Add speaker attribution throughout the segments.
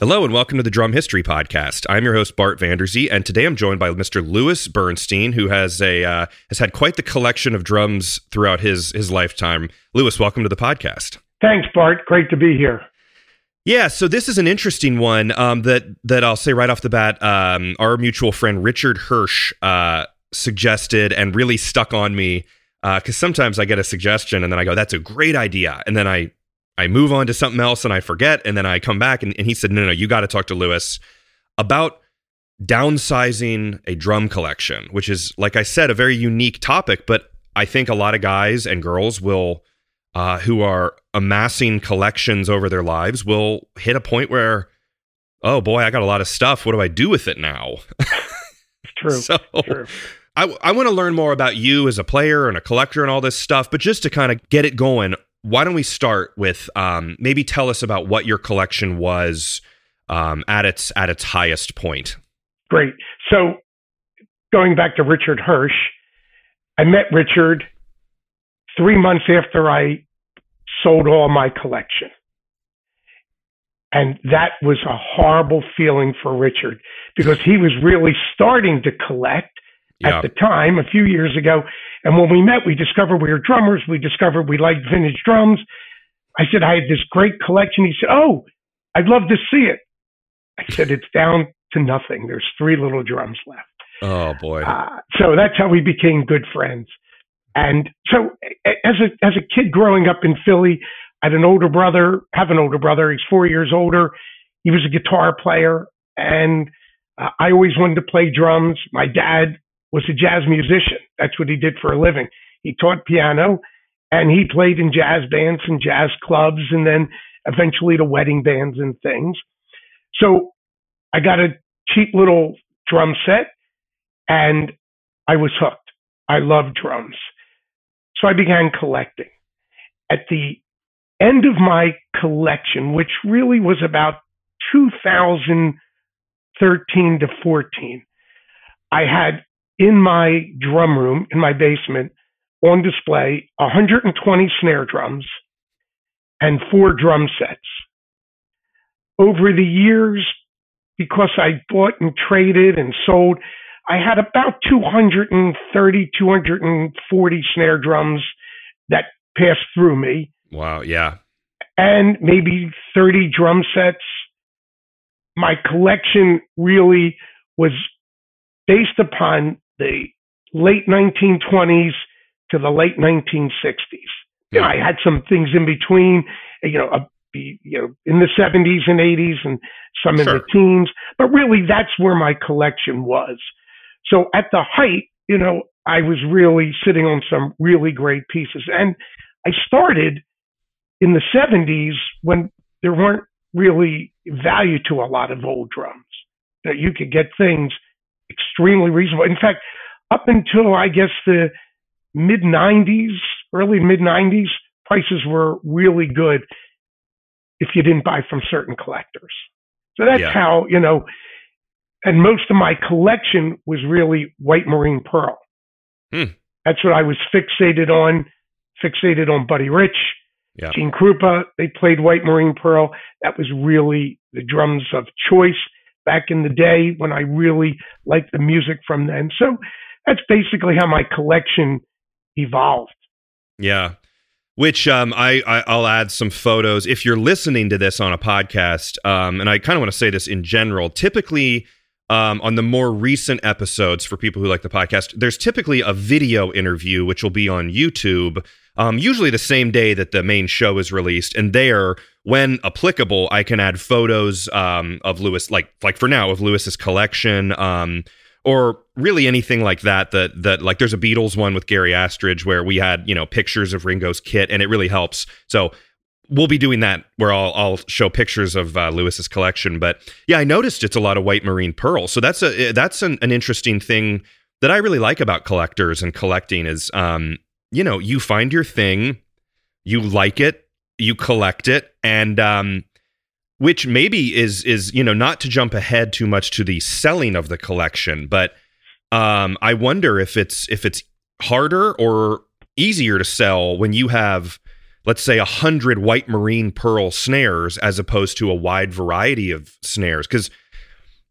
Speaker 1: Hello and welcome to the Drum History Podcast. I'm your host Bart Vanderzee, and today I'm joined by Mr. Lewis Bernstein, who has a uh, has had quite the collection of drums throughout his his lifetime. Lewis, welcome to the podcast.
Speaker 2: Thanks, Bart. Great to be here.
Speaker 1: Yeah, so this is an interesting one um, that that I'll say right off the bat. Um, our mutual friend Richard Hirsch uh, suggested and really stuck on me because uh, sometimes I get a suggestion and then I go, "That's a great idea," and then I I move on to something else and I forget. And then I come back and, and he said, no, no, you got to talk to Lewis about downsizing a drum collection, which is, like I said, a very unique topic. But I think a lot of guys and girls will, uh, who are amassing collections over their lives, will hit a point where, oh boy, I got a lot of stuff. What do I do with it now?
Speaker 2: True.
Speaker 1: so,
Speaker 2: true.
Speaker 1: I, I want to learn more about you as a player and a collector and all this stuff, but just to kind of get it going, why don't we start with um, maybe tell us about what your collection was um, at its at its highest point.
Speaker 2: Great. So going back to Richard Hirsch, I met Richard three months after I sold all my collection. And that was a horrible feeling for Richard because he was really starting to collect
Speaker 1: Yeah.
Speaker 2: at the time, a few years ago. And when we met, we discovered we were drummers. We discovered we liked vintage drums. I said, I had this great collection. He said, Oh, I'd love to see it. I said, It's down to nothing. There's three little drums left.
Speaker 1: Oh boy.
Speaker 2: Uh, so that's how we became good friends. And so as a as a kid growing up in Philly, I had an older brother, have an older brother, he's four years older. He was a guitar player and uh, I always wanted to play drums. My dad was a jazz musician. That's what he did for a living. He taught piano and he played in jazz bands and jazz clubs and then eventually to wedding bands and things. So I got a cheap little drum set and I was hooked. I love drums. So I began collecting. At the end of my collection, which really was about 2013 to 14, I had in my drum room, in my basement, on display 120 snare drums and four drum sets. Over the years, because I bought and traded and sold, I had about 230, 240 snare drums that passed through me
Speaker 1: Wow. Yeah.
Speaker 2: and maybe 30 drum sets. My collection really was based upon the late 1920s to the late 1960s. You know, I had some things in between, you know, a, you know, in the 70s and 80s and some in
Speaker 1: Sure.
Speaker 2: the teens, but really that's where my collection was. So at the height, you know, I was really sitting on some really great pieces. And I started in the 70s when there weren't really value to a lot of old drums. That you could get things extremely reasonable. In fact, up until I guess the mid 90s, early mid 90s, prices were really good if you didn't buy from certain collectors. So that's
Speaker 1: Yeah.
Speaker 2: how, you know, and most of my collection was really white marine pearl.
Speaker 1: Hmm.
Speaker 2: That's what I was fixated on, fixated on Buddy Rich,
Speaker 1: Yeah.
Speaker 2: Gene Krupa. They played white marine pearl. That was really the drums of choice back in the day when I really liked the music from then. So that's basically how my collection evolved.
Speaker 1: Yeah. Which um, I, I I'll add some photos if you're listening to this on a podcast. Um, and I kind of want to say this in general. Typically, um, on the more recent episodes for people who like the podcast, there's typically a video interview which will be on YouTube. Um, usually the same day that the main show is released, and there, when applicable, I can add photos um, of Lewis, like like for now of Lewis's collection. Um, or really anything like that that that like there's a Beatles one with Gary Astridge where we had you know pictures of Ringo's kit and it really helps. So we'll be doing that where I'll I'll show pictures of uh, Lewis's collection. But yeah, I noticed it's a lot of white marine pearl. So that's a that's an, an interesting thing that I really like about collectors and collecting is um you know you find your thing, you like it, you collect it, and um which maybe is is you know not to jump ahead too much to the selling of the collection but um i wonder if it's if it's harder or easier to sell when you have let's say a hundred white marine pearl snares as opposed to a wide variety of snares because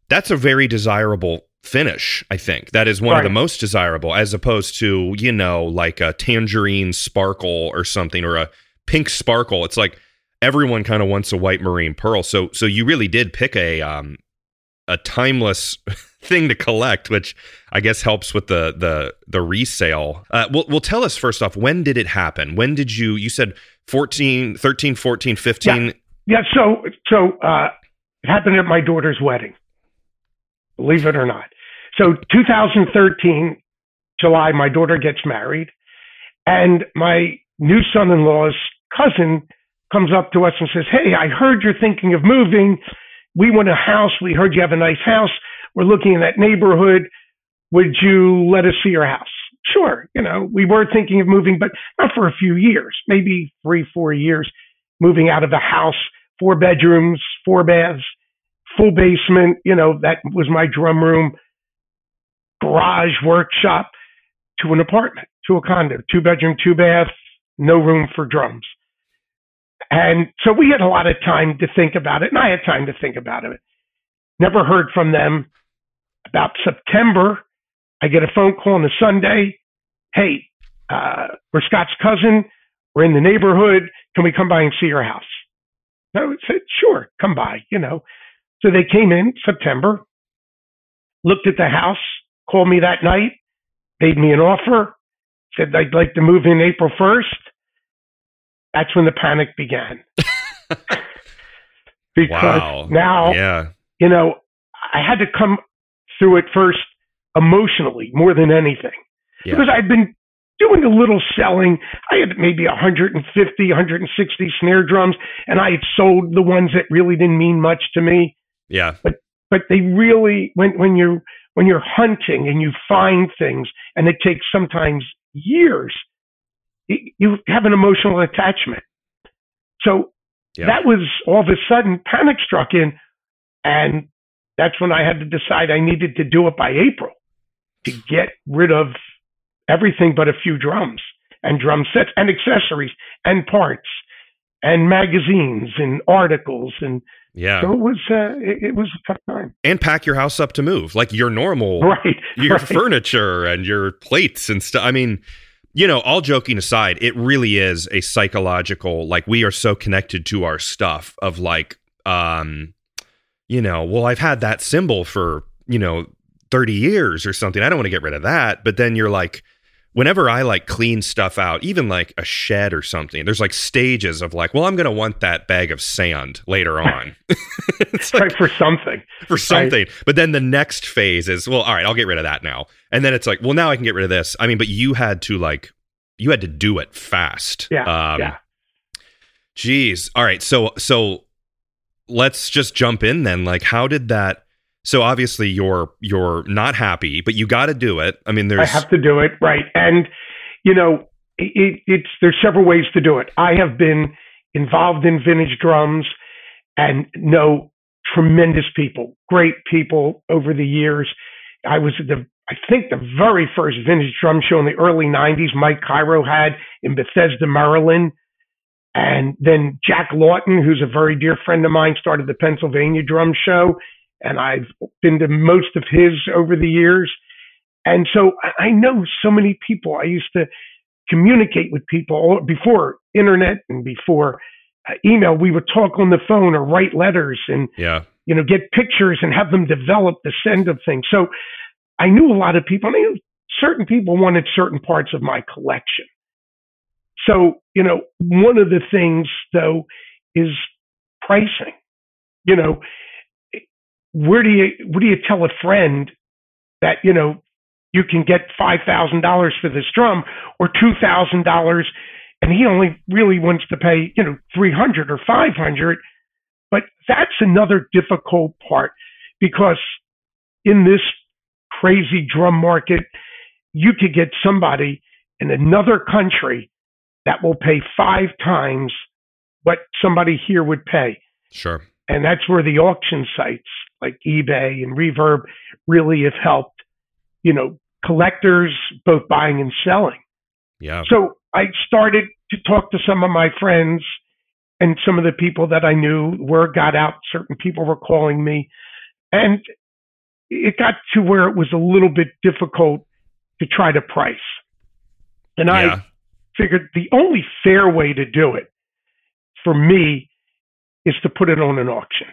Speaker 1: that's a very desirable finish i think that is one right. of the most desirable as opposed to you know like a tangerine sparkle or something or a pink sparkle. It's like everyone kind of wants a white marine pearl. So so you really did pick a um a timeless thing to collect which i guess helps with the the the resale. Uh well, well tell us first off when did it happen? When did you you said 14 13 14 15
Speaker 2: yeah, yeah so so uh it happened at my daughter's wedding believe it or not. So 2013, July, my daughter gets married, and my new son-in-law's cousin comes up to us and says, "Hey, I heard you're thinking of moving. We want a house. We heard you have a nice house. We're looking in that neighborhood. Would you let us see your house?" Sure. You know, we were thinking of moving, but not for a few years, maybe three, four years, moving out of the house, four bedrooms, four baths, full basement. You know, that was my drum room, garage, workshop to an apartment, to a condo, two bedroom, two bath, no room for drums. And so we had a lot of time to think about it, and I had time to think about it. Never heard from them. About September, I get a phone call on a Sunday. Hey, uh, we're Scott's cousin. We're in the neighborhood. Can we come by and see your house? I said, sure, come by. You know, so they came in September, looked at the house, called me that night, made me an offer, said I'd like to move in April 1st. That's when the panic began. because wow. now, yeah. you know, I had to come through it first emotionally more than anything. Yeah. Because I'd been doing a little selling. I had maybe 150, 160 snare drums, and I had sold the ones that really didn't mean much to me.
Speaker 1: Yeah.
Speaker 2: But but they really when when you're when you're hunting and you find things and it takes sometimes years, you have an emotional attachment. So that was all of a sudden panic struck in, and that's when I had to decide I needed to do it by April to get rid of everything but a few drums and drum sets and accessories and parts and magazines and articles and
Speaker 1: yeah.
Speaker 2: So it was uh, it, it, was a tough time.
Speaker 1: And pack your house up to move, like your normal,
Speaker 2: right?
Speaker 1: Your
Speaker 2: right.
Speaker 1: furniture and your plates and stuff. I mean, you know, all joking aside, it really is a psychological. Like we are so connected to our stuff. Of like, um, you know, well, I've had that cymbal for you know thirty years or something. I don't want to get rid of that. But then you're like whenever I like clean stuff out, even like a shed or something, there's like stages of like, well, I'm going to want that bag of sand later on.
Speaker 2: it's like, right, for something.
Speaker 1: For something. Right. But then the next phase is, well, all right, I'll get rid of that now. And then it's like, well, now I can get rid of this. I mean, but you had to like, you had to do it fast.
Speaker 2: Yeah. Um, yeah.
Speaker 1: Geez. All right. So, so let's just jump in then. Like, how did that? So obviously you're you're not happy, but you got to do it. I mean, there's
Speaker 2: I have to do it right, and you know it, it's there's several ways to do it. I have been involved in vintage drums and know tremendous people, great people over the years. I was at the I think the very first vintage drum show in the early '90s. Mike Cairo had in Bethesda, Maryland. And then Jack Lawton, who's a very dear friend of mine, started the Pennsylvania Drum Show and I've been to most of his over the years. And so I know so many people. I used to communicate with people before internet and before uh, email. We would talk on the phone or write letters and
Speaker 1: yeah.
Speaker 2: you know get pictures and have them develop the send of things. So I knew a lot of people. I mean, certain people wanted certain parts of my collection. So you know, one of the things though is pricing. You know, where do you where do you tell a friend that you know you can get five thousand dollars for this drum or two thousand dollars and he only really wants to pay you know three hundred or five hundred? But that's another difficult part because in this crazy drum market you could get somebody in another country that will pay five times what somebody here would pay.
Speaker 1: Sure
Speaker 2: and that's where the auction sites like eBay and Reverb really have helped, you know, collectors both buying and selling.
Speaker 1: Yeah.
Speaker 2: So I started to talk to some of my friends and some of the people that I knew. were got out, certain people were calling me. And it got to where it was a little bit difficult to try to price. And
Speaker 1: Yeah.
Speaker 2: I figured the only fair way to do it for me is to put it on an auction.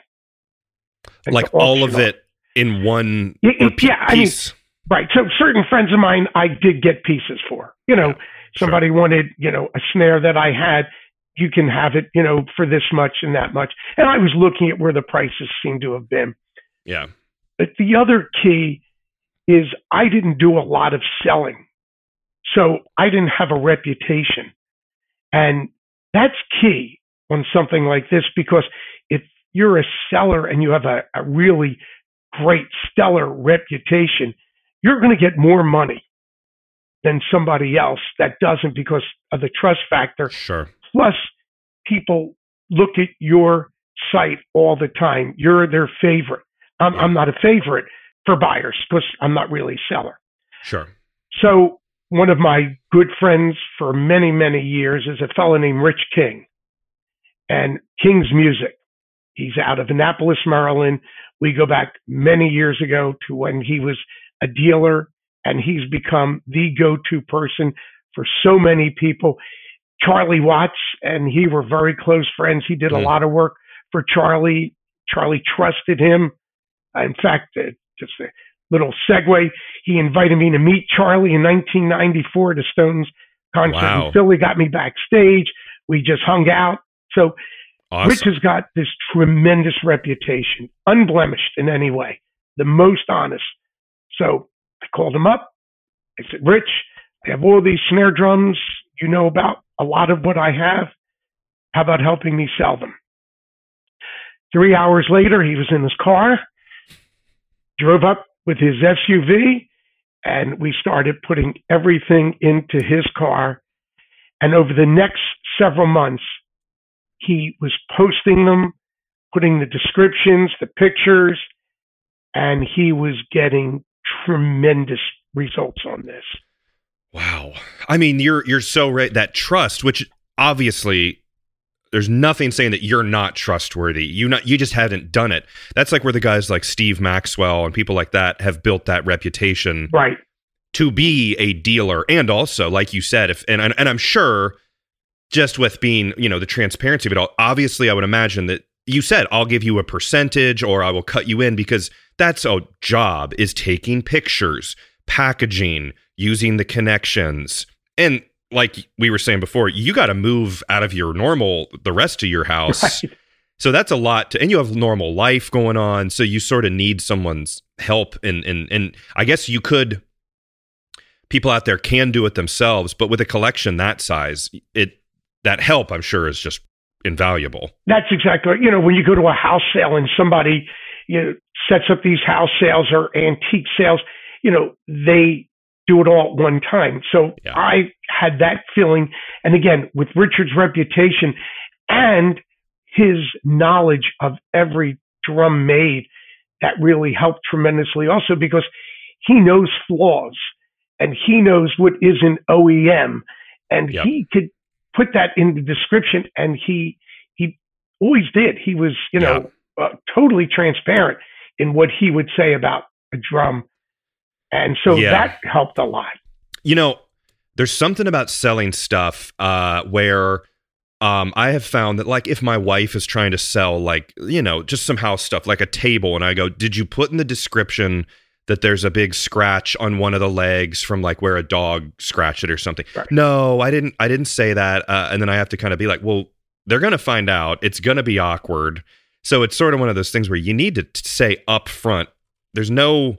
Speaker 1: Like
Speaker 2: to
Speaker 1: all
Speaker 2: auction
Speaker 1: of
Speaker 2: off.
Speaker 1: it in one
Speaker 2: Yeah, it- yeah, I mean,
Speaker 1: piece.
Speaker 2: Right. So certain friends of mine, I did get pieces for. You know, somebody wanted, you know, a snare that I had. You can have it, you know, for this much and that much. And I was looking at where the prices seemed to have been.
Speaker 1: yeah.
Speaker 2: But the other key is I didn't do a lot of selling. So I didn't have a reputation. And that's key on something like this because if you're a seller and you have a, a really great, stellar reputation, you're going to get more money than somebody else that doesn't because of the trust factor.
Speaker 1: Sure.
Speaker 2: Plus, people look at your site all the time. You're their favorite. I'm,
Speaker 1: Yeah.
Speaker 2: I'm not a favorite for buyers because I'm not really a seller.
Speaker 1: Sure.
Speaker 2: So, one of my good friends for many, many years is a fellow named Rich King and King's Music. He's out of Annapolis, Maryland. We go back many years ago to when he was a dealer and he's become the go to person for so many people. Charlie Watts and he were very close friends. He did a lot of work for Charlie. Charlie trusted him. In fact, uh, just a little segue, he invited me to meet Charlie in 1994 at a Stones concert
Speaker 1: Wow.
Speaker 2: in Philly, got me backstage. We just hung out. So
Speaker 1: Awesome.
Speaker 2: Rich has got this tremendous reputation, unblemished in any way, the most honest. So I called him up. I said, Rich, I have all these snare drums. You know about a lot of what I have. How about helping me sell them? Three hours later, he was in his car, drove up with his SUV, and we started putting everything into his car. And over the next several months, he was posting them, putting the descriptions, the pictures, and he was getting tremendous results on this.
Speaker 1: Wow. I mean, you're you're so right that trust, which obviously there's nothing saying that you're not trustworthy. You not you just haven't done it. That's like where the guys like Steve Maxwell and people like that have built that reputation
Speaker 2: Right.
Speaker 1: to be a dealer and also like you said if and and, and I'm sure just with being, you know, the transparency of it all, obviously I would imagine that you said I'll give you a percentage or I will cut you in because that's a job is taking pictures, packaging, using the connections. And like we were saying before, you got to move out of your normal the rest of your house.
Speaker 2: Right.
Speaker 1: So that's a lot to, and you have normal life going on. So you sort of need someone's help. And, and, and I guess you could, people out there can do it themselves, but with a collection that size, it, that help I'm sure is just invaluable.
Speaker 2: That's exactly right. You know, when you go to a house sale and somebody you know, sets up these house sales or antique sales, you know, they do it all at one time. So
Speaker 1: Yeah.
Speaker 2: I had that feeling. And again, with Richard's reputation and his knowledge of every drum made, that really helped tremendously also because he knows flaws and he knows what is an OEM and
Speaker 1: Yep.
Speaker 2: he could put that in the description and he he always did. He was you know uh, totally transparent in what he would say about a drum. And so
Speaker 1: Yeah.
Speaker 2: that helped a lot.
Speaker 1: You know, there's something about selling stuff uh, where um, I have found that, like, if my wife is trying to sell, like, you know, just some house stuff, like a table, and I go, Did you put in the description that there's a big scratch on one of the legs from like where a dog scratched it or something?
Speaker 2: Right.
Speaker 1: No, I didn't. I didn't say that. Uh, and then I have to kind of be like, Well, they're going to find out. It's going to be awkward. So it's sort of one of those things where you need to t- say up front, there's no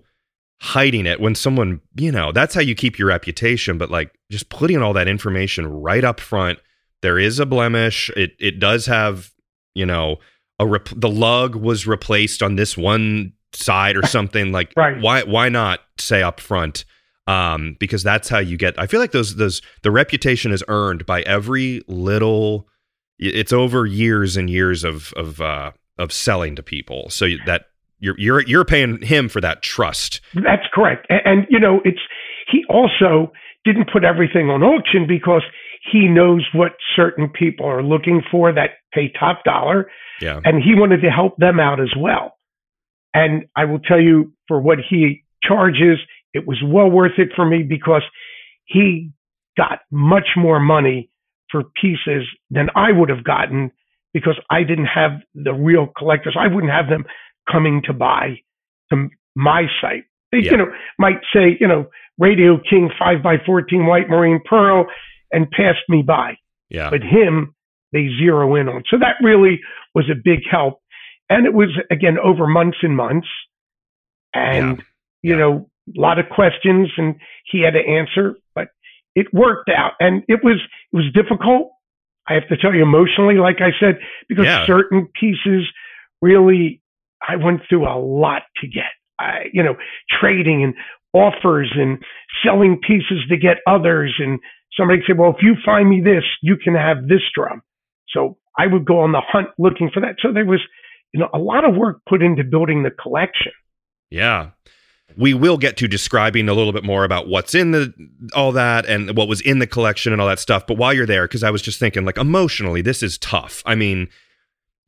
Speaker 1: hiding it when someone, you know, that's how you keep your reputation. But like just putting all that information right up front, there is a blemish. It it does have, you know, a rep- the lug was replaced on this one side or something. Like
Speaker 2: Right.
Speaker 1: why why not say up front? Um, because that's how you get. I feel like those those the reputation is earned by every little. It's over years and years of of uh, of selling to people. So that you're you're you're paying him for that trust.
Speaker 2: that's correct and, and you know it's he also didn't put everything on auction because he knows what certain people are looking for that pay top dollar,
Speaker 1: Yeah.
Speaker 2: and he wanted to help them out as well. And I will tell you, for what he charges, it was well worth it for me because he got much more money for pieces than I would have gotten because I didn't have the real collectors. I wouldn't have them coming to buy to my site. They,
Speaker 1: Yeah.
Speaker 2: you know, might say, you know, Radio King 5 by 14 white marine pearl and pass me by
Speaker 1: Yeah.
Speaker 2: but him they zero in on. So that really was a big help. And it was again over months and months. And you
Speaker 1: Yeah.
Speaker 2: know, a lot of questions and he had to answer, but it worked out. And it was it was difficult. I have to tell you emotionally, like I said, because
Speaker 1: Yeah.
Speaker 2: certain pieces really I went through a lot to get. I you know, trading and offers and selling pieces to get others and somebody said, Well, if you find me this, you can have this drum. So I would go on the hunt looking for that. So there was, you know, a lot of work put into building the collection.
Speaker 1: Yeah. We will get to describing a little bit more about what's in the all that and what was in the collection and all that stuff. But while you're there, because I was just thinking, like emotionally, this is tough. I mean,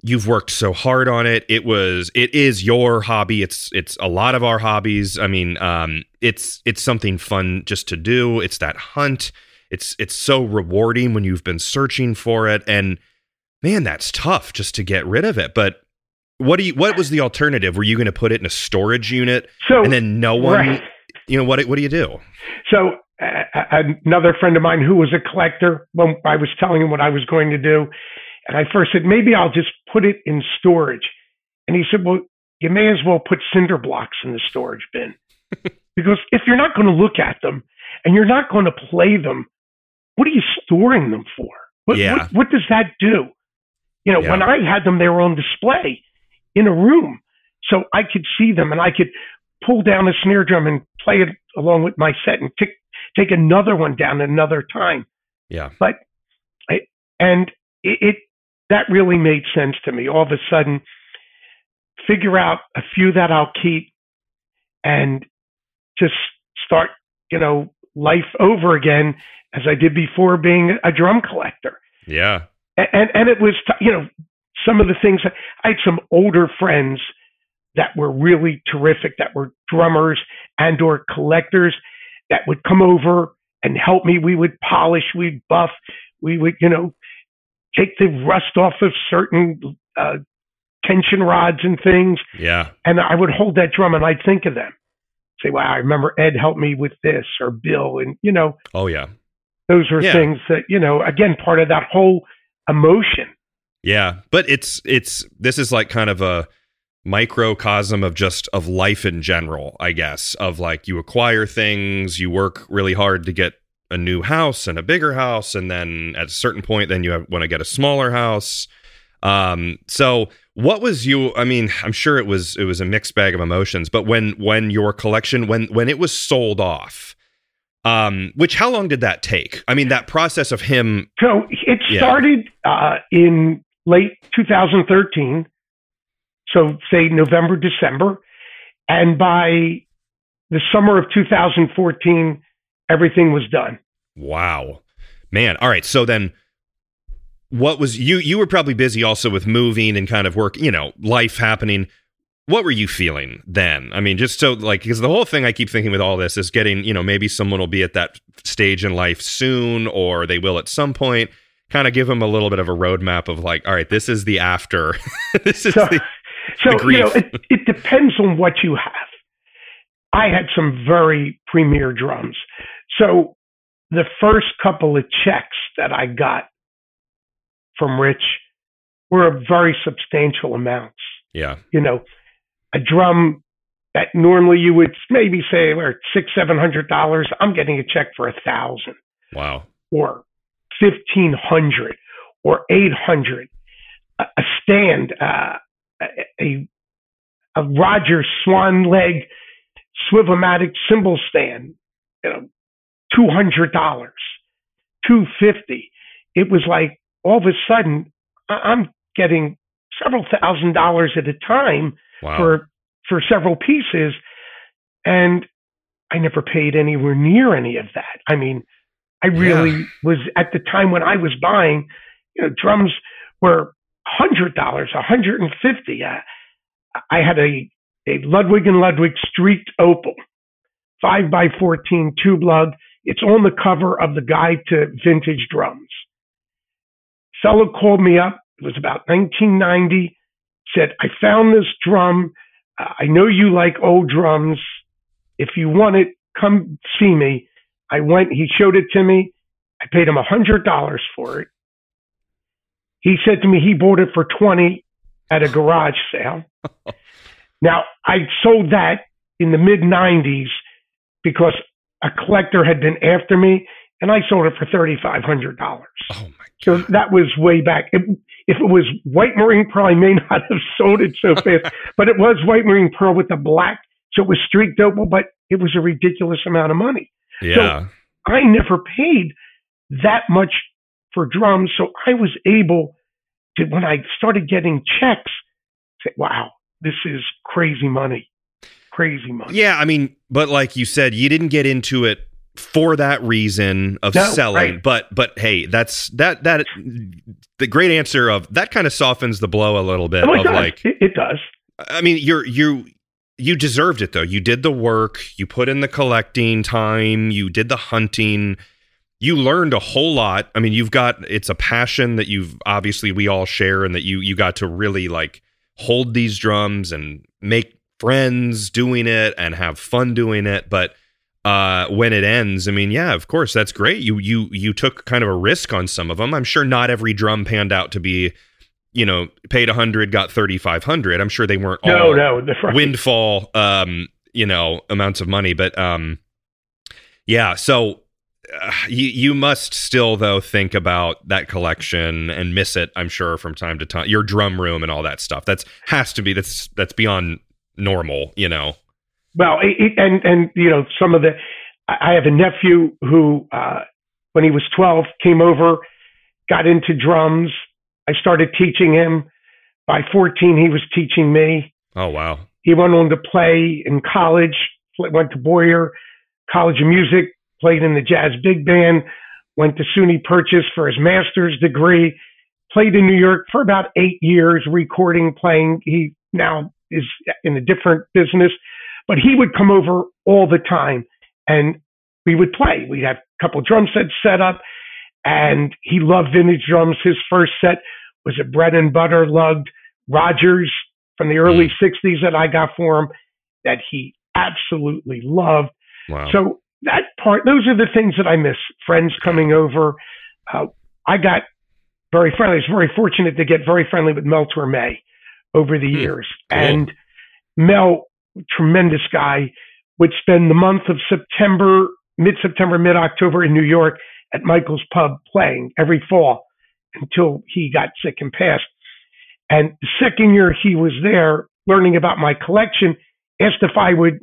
Speaker 1: you've worked so hard on it. It was it is your hobby. It's it's a lot of our hobbies. I mean, um, it's it's something fun just to do. It's that hunt. It's it's so rewarding when you've been searching for it. And man, that's tough just to get rid of it. But what do you what was the alternative? Were you going to put it in a storage unit?
Speaker 2: So
Speaker 1: and then no one
Speaker 2: right.
Speaker 1: you know what what do you do
Speaker 2: So uh, another friend of mine who was a collector, when I was telling him what I was going to do, and I first said maybe I'll just put it in storage, and he said, well, you may as well put cinder blocks in the storage bin because if you're not going to look at them and you're not going to play them, what are you storing them for? What,
Speaker 1: Yeah.
Speaker 2: what, what does that do? You know,
Speaker 1: Yeah.
Speaker 2: when I had them, they were on display in a room, so I could see them and I could pull down a snare drum and play it along with my set and tick, take another one down another time.
Speaker 1: yeah But I,
Speaker 2: And it, it that really made sense to me. All of a sudden, figure out a few that I'll keep and just start, you know, life over again as I did before being a drum collector.
Speaker 1: yeah
Speaker 2: And and, and it was, t- you know, some of the things I had some older friends that were really terrific, that were drummers and or collectors that would come over and help me. We would polish, we'd buff, we would, you know, take the rust off of certain uh, tension rods and things.
Speaker 1: yeah
Speaker 2: And I would hold that drum and I'd think of them. Say, wow, I remember Ed helped me with this or Bill. And, you know,
Speaker 1: oh yeah
Speaker 2: those are
Speaker 1: Yeah.
Speaker 2: things that, you know, again, part of that whole emotion.
Speaker 1: Yeah but it's it's this is like kind of a microcosm of just of life in general i guess of like you acquire things you work really hard to get a new house and a bigger house and then at a certain point then you want to get a smaller house um so what was you i mean i'm sure it was it was a mixed bag of emotions but when when your collection when when it was sold off um which how long did that take i mean that process of him
Speaker 2: So it
Speaker 1: Yeah.
Speaker 2: started uh, in late 2013. So say November, December. And by the summer of 2014, everything was done.
Speaker 1: Wow. Man, all right. So then what was you you were probably busy also with moving and kind of work, you know, life happening. What were you feeling then? I mean, just so like because the whole thing I keep thinking with all this is getting, you know, maybe someone will be at that stage in life soon or they will at some point. Kind of give them a little bit of a roadmap of like, all right, this is the after. this is
Speaker 2: So-
Speaker 1: the
Speaker 2: So,
Speaker 1: The
Speaker 2: you know, it, it depends on what you have. I had some very premier drums. So the first couple of checks that I got from Rich were very substantial amounts.
Speaker 1: yeah.
Speaker 2: you know, a drum that normally you would maybe say or six, seven hundred dollars, I'm getting a check for a thousand
Speaker 1: Wow.
Speaker 2: or fifteen hundred or eight hundred. A, a stand, uh, a a Roger Swan leg Swiv-O-Matic cymbal stand, you know, two hundred dollars, two fifty. It was like all of a sudden I'm getting several thousand dollars at a time
Speaker 1: Wow.
Speaker 2: for for several pieces and I never paid anywhere near any of that. I mean, I really
Speaker 1: Yeah.
Speaker 2: was at the time when I was buying, you know, drums were hundred dollars, a hundred and fifty. I, I had a a Ludwig and Ludwig streaked opal, five by fourteen tube lug. It's on the cover of the Guide to Vintage Drums. Fellow called me up. It was about 1990. Said, "I found this drum. Uh, I know you like old drums. If you want it, come see me." I went. He showed it to me. I paid him a hundred dollars for it. He said to me he bought it for twenty at a garage sale. now I sold that in the mid '90s because a collector had been after me, and I sold it for thirty five hundred dollars.
Speaker 1: Oh my
Speaker 2: So
Speaker 1: god.
Speaker 2: that was way back. If, if it was white marine pearl, I may not have sold it so fast, but it was white marine pearl with the black, so it was streaked opal, but it was a ridiculous amount of money.
Speaker 1: Yeah.
Speaker 2: I never paid that much for drums, so I was able to, when I started getting checks, say, "Wow, this is crazy money, crazy money."
Speaker 1: Yeah, I mean, but like you said, you didn't get into it for that reason of
Speaker 2: No,
Speaker 1: selling.
Speaker 2: right.
Speaker 1: But but hey, that's that that the great answer of that kind of softens the blow a little bit
Speaker 2: Oh,
Speaker 1: of
Speaker 2: does.
Speaker 1: like
Speaker 2: it, it does.
Speaker 1: I mean, you're you you deserved it though. You did the work, you put in the collecting time, you did the hunting. You learned a whole lot. I mean, you've got it's a passion that you've obviously we all share and that you you got to really like hold these drums and make friends doing it and have fun doing it, but uh when it ends i mean yeah of course that's great you you you took kind of a risk on some of them i'm sure not every drum panned out to be you know paid a 100 got 3500 i'm sure they weren't
Speaker 2: No,
Speaker 1: all
Speaker 2: no, the
Speaker 1: windfall um you know amounts of money but um yeah so uh, you you must still though think about that collection and miss it i'm sure from time to time your drum room and all that stuff that's has to be that's that's beyond normal you know
Speaker 2: Well, it, and and you know some of the. I I have a nephew who, uh, when he was twelve, came over, got into drums. I started teaching him. By fourteen, he was teaching me.
Speaker 1: oh wow
Speaker 2: He went on to play in college. Went to Boyer College of Music. Played in the jazz big band. Went to SUNY Purchase for his master's degree. Played in New York for about eight years, recording, playing. He now is in a different business but he would come over all the time and we would play. We'd have a couple drum sets set up and he loved vintage drums. His first set was a bread and butter lugged Rogers from the early 60s that I got for him that he absolutely loved.
Speaker 1: wow
Speaker 2: So that part, those are the things that I miss. Friends coming over. Uh, I got very friendly. I was very fortunate to get very friendly with Mel Torme over the
Speaker 1: Hmm,
Speaker 2: years.
Speaker 1: cool.
Speaker 2: And Mel, tremendous guy, would spend the month of September, mid September, mid October in New York at Michael's Pub playing every fall until he got sick and passed. And the second year he was there learning about my collection, asked if I would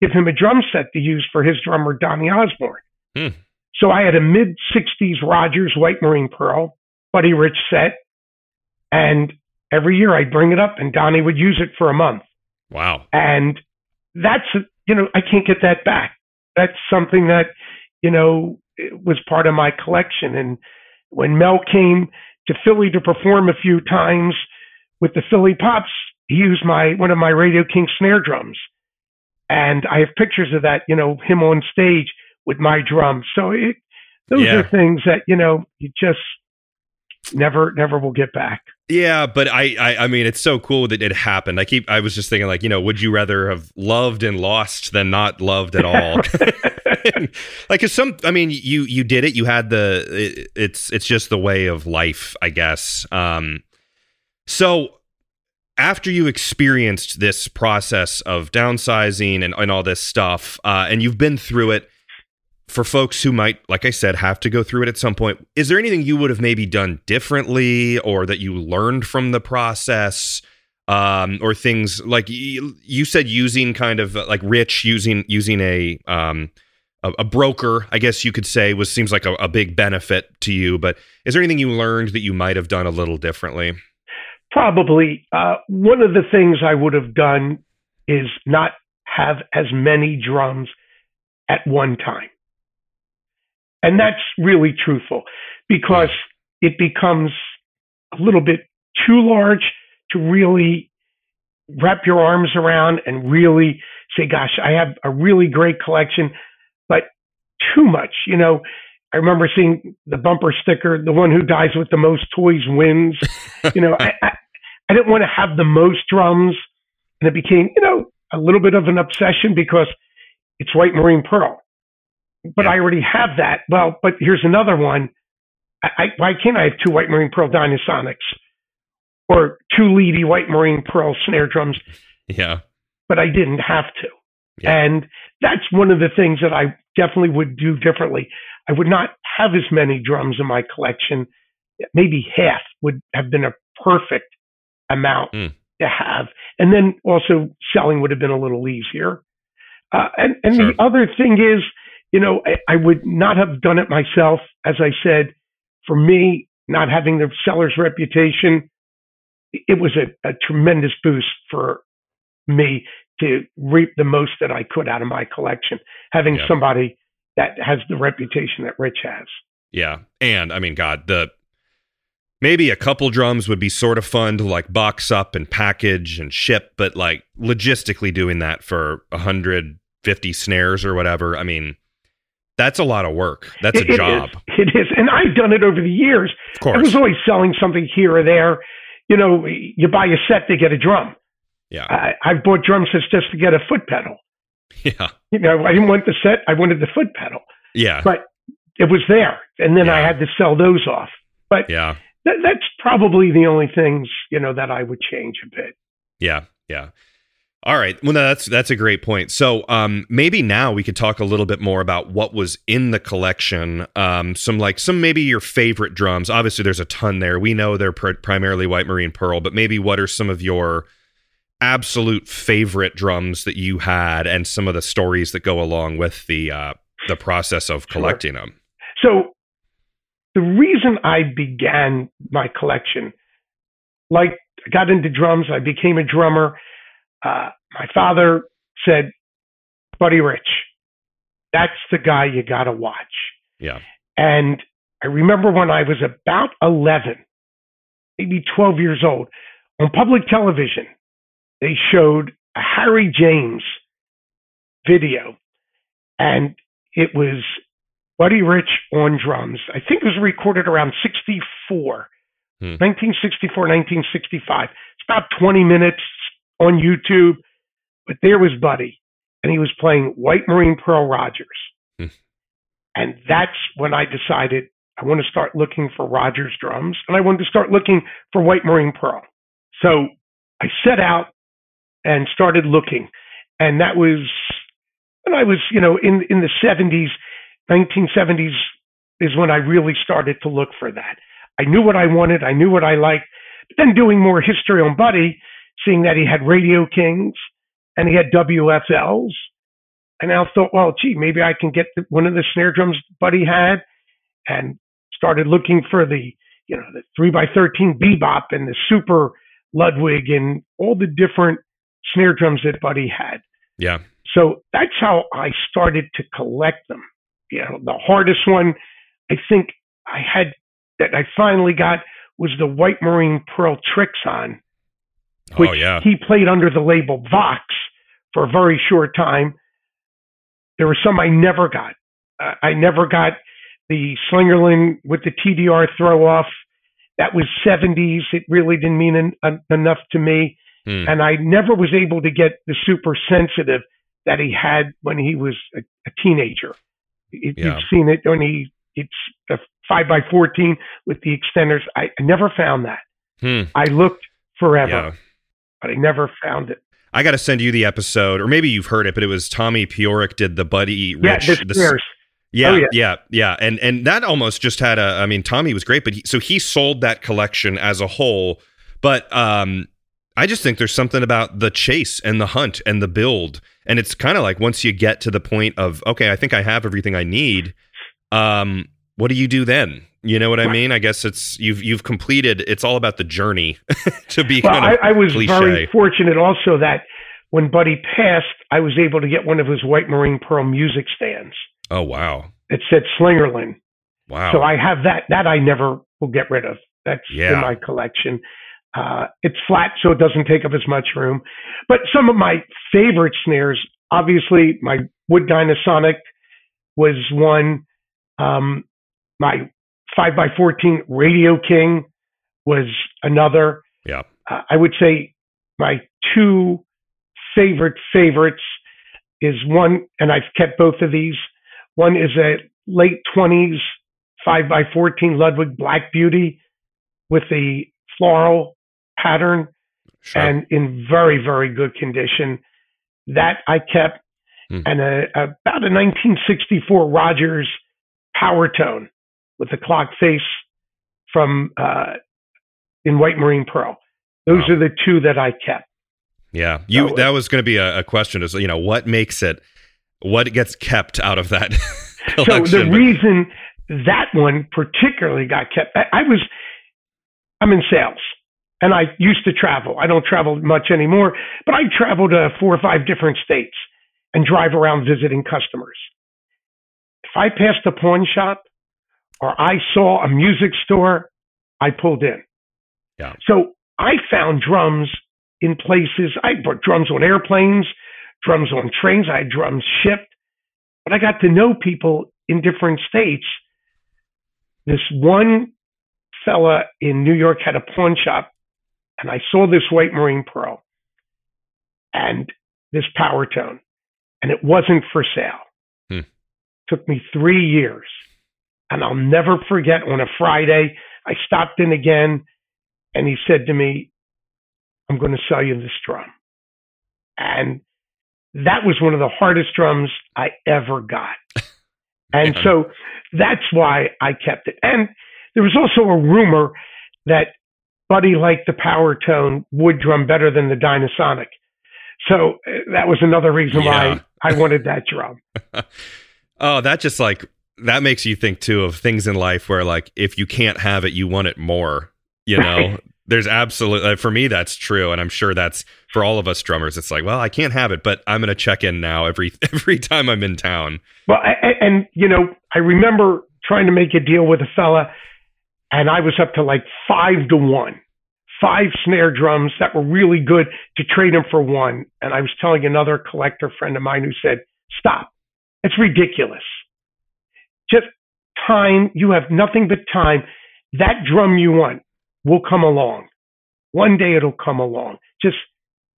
Speaker 2: give him a drum set to use for his drummer, Donnie Osborne.
Speaker 1: Hmm.
Speaker 2: So I had a mid 60s Rogers White Marine Pearl, Buddy Rich set. And every year I'd bring it up and Donnie would use it for a month.
Speaker 1: wow
Speaker 2: And that's, you know, I can't get that back. That's something that, you know, was part of my collection. And when Mel came to Philly to perform a few times with the Philly Pops, he used my one of my Radio King snare drums. And I have pictures of that, you know, him on stage with my drums. So it, those
Speaker 1: Yeah.
Speaker 2: are things that, you know, you just never, never will get back.
Speaker 1: Yeah, but I, I I mean it's so cool that it happened. I keep I was just thinking like, you know, would you rather have loved and lost than not loved at all? like 'cause some I mean you you did it. You had the it, it's it's just the way of life, I guess. Um so after you experienced this process of downsizing and, and all this stuff, uh, and you've been through it, for folks who might, like I said, have to go through it at some point, is there anything you would have maybe done differently or that you learned from the process? Um, or things like you, you said using kind of like Rich using using a um a, a broker, I guess you could say, was seems like a, a big benefit to you. But is there anything you learned that you might have done a little differently?
Speaker 2: Probably. Uh, one of the things I would have done is not have as many drums at one time. And that's really truthful because it becomes a little bit too large to really wrap your arms around and really say, gosh, I have a really great collection, but too much. You know, I remember seeing the bumper sticker, the one who dies with the most toys wins. you know, I, I, I didn't want to have the most drums. And it became, you know, a little bit of an obsession because it's white marine pearl. But I already have that. Well, but here's another one. I, I, why can't I have two white marine pearl Dynasonics or two Leedy white marine pearl snare drums?
Speaker 1: Yeah.
Speaker 2: But I didn't have to.
Speaker 1: Yeah.
Speaker 2: And that's one of the things that I definitely would do differently. I would not have as many drums in my collection. Maybe half would have been a perfect amount
Speaker 1: Mm.
Speaker 2: to have. And then also selling would have been a little easier. Uh, and and
Speaker 1: Sure.
Speaker 2: the other thing is, you know, I, I would not have done it myself. As I said, for me, not having the seller's reputation, it was a, a tremendous boost for me to reap the most that I could out of my collection, having
Speaker 1: Yeah.
Speaker 2: somebody that has the reputation that Rich has.
Speaker 1: Yeah. And I mean, God, the maybe a couple drums would be sort of fun to like box up and package and ship, but like logistically doing that for 150 snares or whatever, I mean, that's a lot of work. That's a
Speaker 2: It- it
Speaker 1: job.
Speaker 2: is. It is. And I've done it over the years.
Speaker 1: Of course.
Speaker 2: I was always selling something here or there. You know, you buy a set to get a drum.
Speaker 1: Yeah.
Speaker 2: I, I've bought drum sets just to get a foot pedal.
Speaker 1: Yeah.
Speaker 2: You know, I didn't want the set, I wanted the foot pedal.
Speaker 1: Yeah.
Speaker 2: But it was there. And then I had to sell those off. But
Speaker 1: Yeah.
Speaker 2: that, that's probably the only things, you know, that I would change a bit.
Speaker 1: Yeah, yeah. All right. Well, no, that's that's a great point. So, um, maybe now we could talk a little bit more about what was in the collection. Um, some like some maybe your favorite drums. Obviously, there's a ton there. We know they're pr- primarily white marine pearl, but maybe what are some of your absolute favorite drums that you had, and some of the stories that go along with the uh, the process of
Speaker 2: Sure.
Speaker 1: collecting them.
Speaker 2: So the reason I began my collection, like I got into drums, I became a drummer. Uh, my father said, Buddy Rich, that's the guy you got to watch.
Speaker 1: Yeah.
Speaker 2: And I remember when I was about 11, maybe 12 years old, on public television, they showed a Harry James video. And it was Buddy Rich on drums. I think it was recorded around 64,
Speaker 1: Hmm.
Speaker 2: 1964, 1965. It's about 20 minutes on YouTube. But there was Buddy, and he was playing White Marine Pearl Rogers.
Speaker 1: Hmm.
Speaker 2: And that's when I decided I want to start looking for Rogers drums, and I wanted to start looking for White Marine Pearl. So I set out and started looking, and that was when I was, you know, in in the 70s, 1970s is when I really started to look for that. I knew what I wanted, I knew what I liked. But then doing more history on Buddy, seeing that he had Radio Kings and he had WFLs, and I thought, well, gee, maybe I can get one of the snare drums Buddy had, and started looking for the, you know, the three by thirteen bebop and the super Ludwig and all the different snare drums that Buddy had.
Speaker 1: Yeah.
Speaker 2: So that's how I started to collect them. You know, the hardest one I think I had that I finally got was the White Marine Pearl Trixon, which
Speaker 1: oh yeah.
Speaker 2: he played under the label Vox for a very short time. There were some I never got. Uh, I never got the Slingerland with the TDR throw off. That was 70s. It really didn't mean en- en- enough to me
Speaker 1: Hmm.
Speaker 2: and I never was able to get the super sensitive that he had when he was a, a teenager. You-
Speaker 1: Yeah.
Speaker 2: You've seen it when he it's a five by fourteen with the extenders. I, I never found that.
Speaker 1: Hmm.
Speaker 2: I looked forever,
Speaker 1: Yeah.
Speaker 2: but I never found it.
Speaker 1: I got to send you the episode, or maybe you've heard it, but it was Tommy Piorik did the Buddy
Speaker 2: Yeah,
Speaker 1: Rich.
Speaker 2: the
Speaker 1: the- Yeah,
Speaker 2: Oh, yeah.
Speaker 1: yeah, yeah, and and that almost just had a. I mean, Tommy was great, but he, so he sold that collection as a whole. But um, I just think there's something about the chase and the hunt and the build, and it's kind of like once you get to the point of okay, I think I have everything I need. Um, what do you do then? You know what I mean? I guess it's you've you've completed. It's all about the journey to be
Speaker 2: Well,
Speaker 1: kind
Speaker 2: I,
Speaker 1: of
Speaker 2: I was
Speaker 1: cliche.
Speaker 2: very fortunate also that when Buddy passed, I was able to get one of his White Marine Pearl music stands.
Speaker 1: oh wow,
Speaker 2: It said Slingerland.
Speaker 1: Wow.
Speaker 2: So I have that. That I never will get rid of. That's
Speaker 1: Yeah.
Speaker 2: in my collection. Uh, it's flat, so it doesn't take up as much room. But some of my favorite snares, obviously, my Wood Dynasonic was one. Um, my 5x14 Radio King was another.
Speaker 1: yeah.
Speaker 2: Uh, I would say my two favorite favorites is one, and I've kept both of these. One is a late 20s 5x14 Ludwig Black Beauty with the floral pattern
Speaker 1: Sure.
Speaker 2: and in very, very good condition. That I kept.
Speaker 1: Hmm.
Speaker 2: And a, about a 1964 Rogers Power Tone with the clock face from uh, in White Marine Pearl. Those
Speaker 1: Wow.
Speaker 2: are the two that I kept.
Speaker 1: yeah. You
Speaker 2: So-
Speaker 1: that was going to be a, a question is, you know, what makes it what gets kept out of that
Speaker 2: So the reason that one particularly got kept, I, I was, I'm in sales and I used to travel. I don't travel much anymore, but I traveled to four or five different states and drive around visiting customers. If I passed a pawn shop or I saw a music store, I pulled in.
Speaker 1: Yeah.
Speaker 2: So I found drums in places. I brought drums on airplanes, drums on trains. I had drums shipped, but I got to know people in different states. This one fella in New York had a pawn shop, and I saw this white marine pearl and this power tone, and it wasn't for sale.
Speaker 1: Hmm.
Speaker 2: Took me three years, and I'll never forget. On a Friday, I stopped in again, and he said to me, "I'm going to sell you this drum," and that was one of the hardest drums I ever got. And
Speaker 1: Yeah.
Speaker 2: so that's why I kept it. And there was also a rumor that Buddy liked the power tone wood drum better than the Dynasonic. So uh, that was another reason
Speaker 1: Yeah.
Speaker 2: why I wanted that drum.
Speaker 1: oh, that just like that makes you think too of things in life where like if you can't have it, you want it more. You know, there's absolutely for me that's true, and I'm sure that's for all of us drummers. It's like, well, I can't have it, but I'm gonna check in now every every time I'm in town.
Speaker 2: Well, I, I- and you know, I remember trying to make a deal with a fella, and I was up to like five to one, five snare drums that were really good to trade them for one. And I was telling another collector friend of mine who said, "Stop, it's ridiculous. Just time. You have nothing but time. That drum you want will come along. One day it'll come along. Just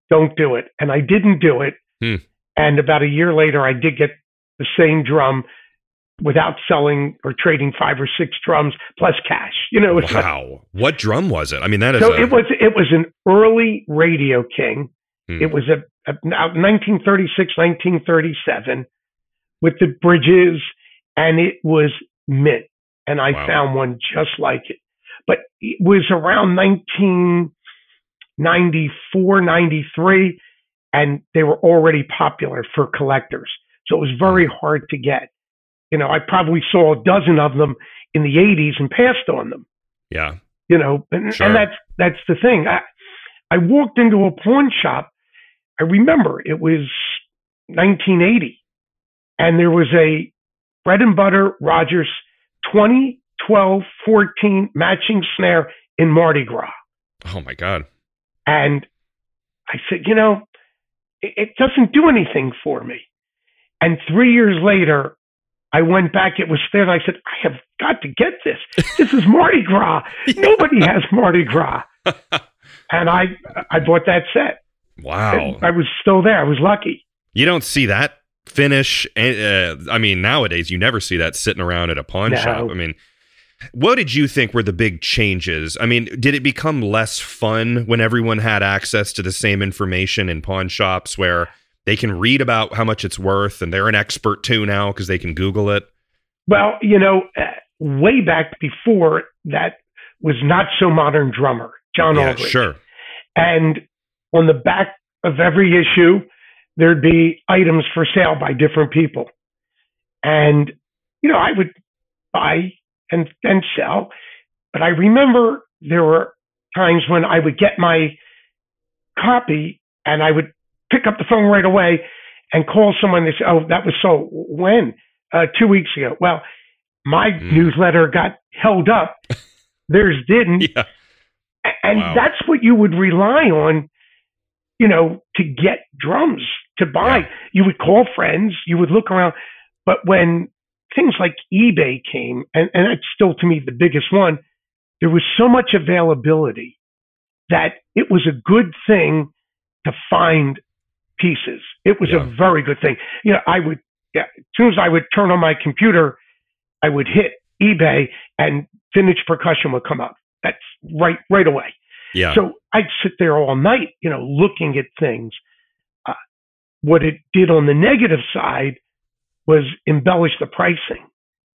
Speaker 2: don't do it." And I didn't do it.
Speaker 1: Hmm.
Speaker 2: And about a year later, I did get the same drum without selling or trading five or six drums plus cash. You know, was like,
Speaker 1: Wow, what drum was it? I mean, that is
Speaker 2: so
Speaker 1: a,
Speaker 2: it was it was an early Radio King.
Speaker 1: Hmm.
Speaker 2: It was a, a now 1936, 1937 with the bridges, and it was mint. And I
Speaker 1: Wow.
Speaker 2: found one just like it, but it was around 1994, 93, and they were already popular for collectors. So it was very hard to get. You know, I probably saw a dozen of them in the 80s and passed on them.
Speaker 1: Yeah,
Speaker 2: you know and,
Speaker 1: Sure.
Speaker 2: and that's that's the thing. I i walked into a pawn shop i remember it was 1980 and there was a bread and butter rogers 20 12 14 matching snare in mardi gras.
Speaker 1: Oh my god,
Speaker 2: and i said you know it, it doesn't do anything for me. And three years later I went back, it was there, and I said, I have got to get this. This is Mardi Gras. Nobody has Mardi Gras. And I I bought that set.
Speaker 1: wow.
Speaker 2: And I was still there. I was lucky.
Speaker 1: You don't see that finish. Uh, I mean, nowadays you never see that sitting around at a pawn
Speaker 2: No.
Speaker 1: shop. I mean, what did you think were the big changes? I mean, did it become less fun when everyone had access to the same information in pawn shops where they can read about how much it's worth and they're an expert too now because they can Google it?
Speaker 2: Well, you know, uh, way back before that was not so modern drummer, John
Speaker 1: yeah,
Speaker 2: Aldridge.
Speaker 1: sure.
Speaker 2: And on the back of every issue, there'd be items for sale by different people. And, you know, I would buy and, and sell. But I remember there were times when I would get my copy and I would pick up the phone right away and call someone. They say, Oh, that was so when? uh, two weeks ago. Well, my
Speaker 1: Mm.
Speaker 2: newsletter got held up. Theirs didn't.
Speaker 1: Yeah.
Speaker 2: And
Speaker 1: Wow.
Speaker 2: that's what you would rely on, you know, to get drums to buy.
Speaker 1: Yeah.
Speaker 2: You would call friends, you would look around. But when things like eBay came, and, and that's still to me the biggest one, there was so much availability that it was a good thing to find pieces. It was
Speaker 1: Yeah.
Speaker 2: a very good thing. You know, I would, yeah, as soon as I would turn on my computer, I would hit eBay and vintage percussion would come up. That's right, right away.
Speaker 1: Yeah.
Speaker 2: So I'd sit there all night, you know, looking at things. Uh, what it did on the negative side was embellish the pricing.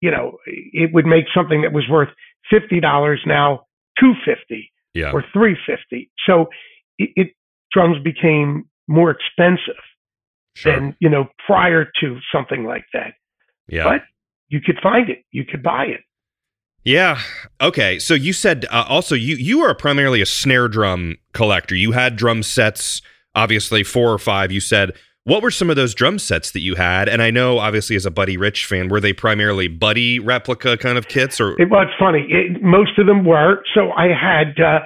Speaker 2: You know, it would make something that was worth fifty dollars now two fifty
Speaker 1: yeah.
Speaker 2: or three fifty. So it, it drums became more expensive
Speaker 1: Sure.
Speaker 2: than you know prior to something like that.
Speaker 1: yeah.
Speaker 2: But you could find it, you could buy it.
Speaker 1: Yeah. Okay. So you said uh, also you you are primarily a snare drum collector. You had drum sets, obviously four or five. You said what were some of those drum sets that you had? And I know, obviously, as a Buddy Rich fan, were they primarily Buddy replica kind of kits, or
Speaker 2: It was funny. It, most of them were. So I had, uh,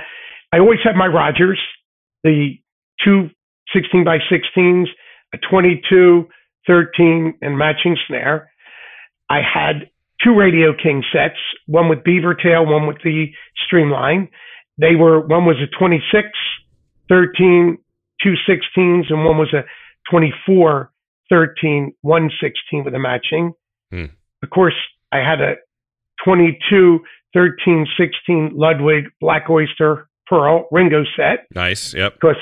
Speaker 2: I always had my Rogers, the two 16 by 16s, a 22, 13, and matching snare. I had two Radio King sets, one with Beaver Tail, one with the Streamline. They were, one was a 26, 13, two 16s, and one was a 24, 13, 116 with a matching.
Speaker 1: Hmm.
Speaker 2: Of course, I had a 22, 13, 16 Ludwig Black Oyster Pearl Ringo set
Speaker 1: nice? Yep.
Speaker 2: because,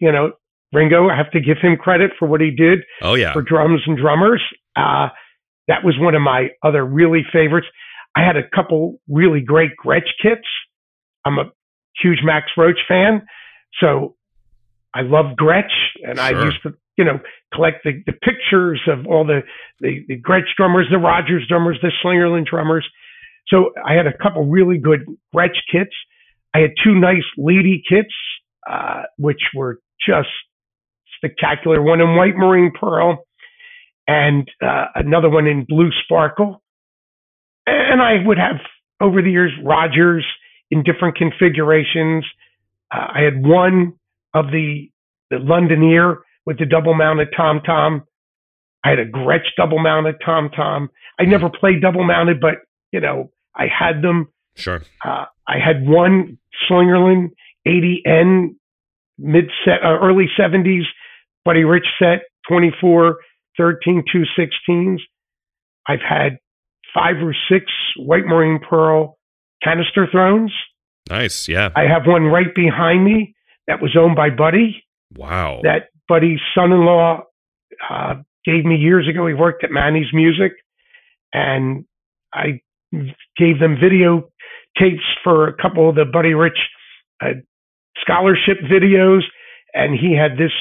Speaker 2: you know, Ringo, I have to give him credit for what he did
Speaker 1: Oh yeah.
Speaker 2: for drums and drummers. Uh, that was one of my other really favorites. I had a couple really great Gretsch kits. I'm a huge Max Roach fan, so I love Gretsch, and I used to, you know, collect the, the pictures of all the, the the Gretsch drummers, the Rogers drummers, the Slingerland drummers. So I had a couple really good Gretsch kits. I had two nice Leedy kits, uh, which were just spectacular. One in white marine pearl, and uh, another one in blue sparkle. And I would have over the years Rogers in different configurations. Uh, I had one of the the Londoner with the double mounted tom tom. I had a Gretsch double mounted tom tom. I never played double mounted, but you know I had them.
Speaker 1: Sure.
Speaker 2: Uh, I had one Slingerland 80N mid set, uh, early 70s Buddy Rich set 24, 13, 216s. I've had five or six White Marine Pearl canister thrones.
Speaker 1: Nice. Yeah.
Speaker 2: I have one right behind me that was owned by Buddy.
Speaker 1: Wow.
Speaker 2: That Buddy's son-in-law uh, gave me years ago. He worked at Manny's Music, and I gave them video tapes for a couple of the Buddy Rich uh, scholarship videos, and he had this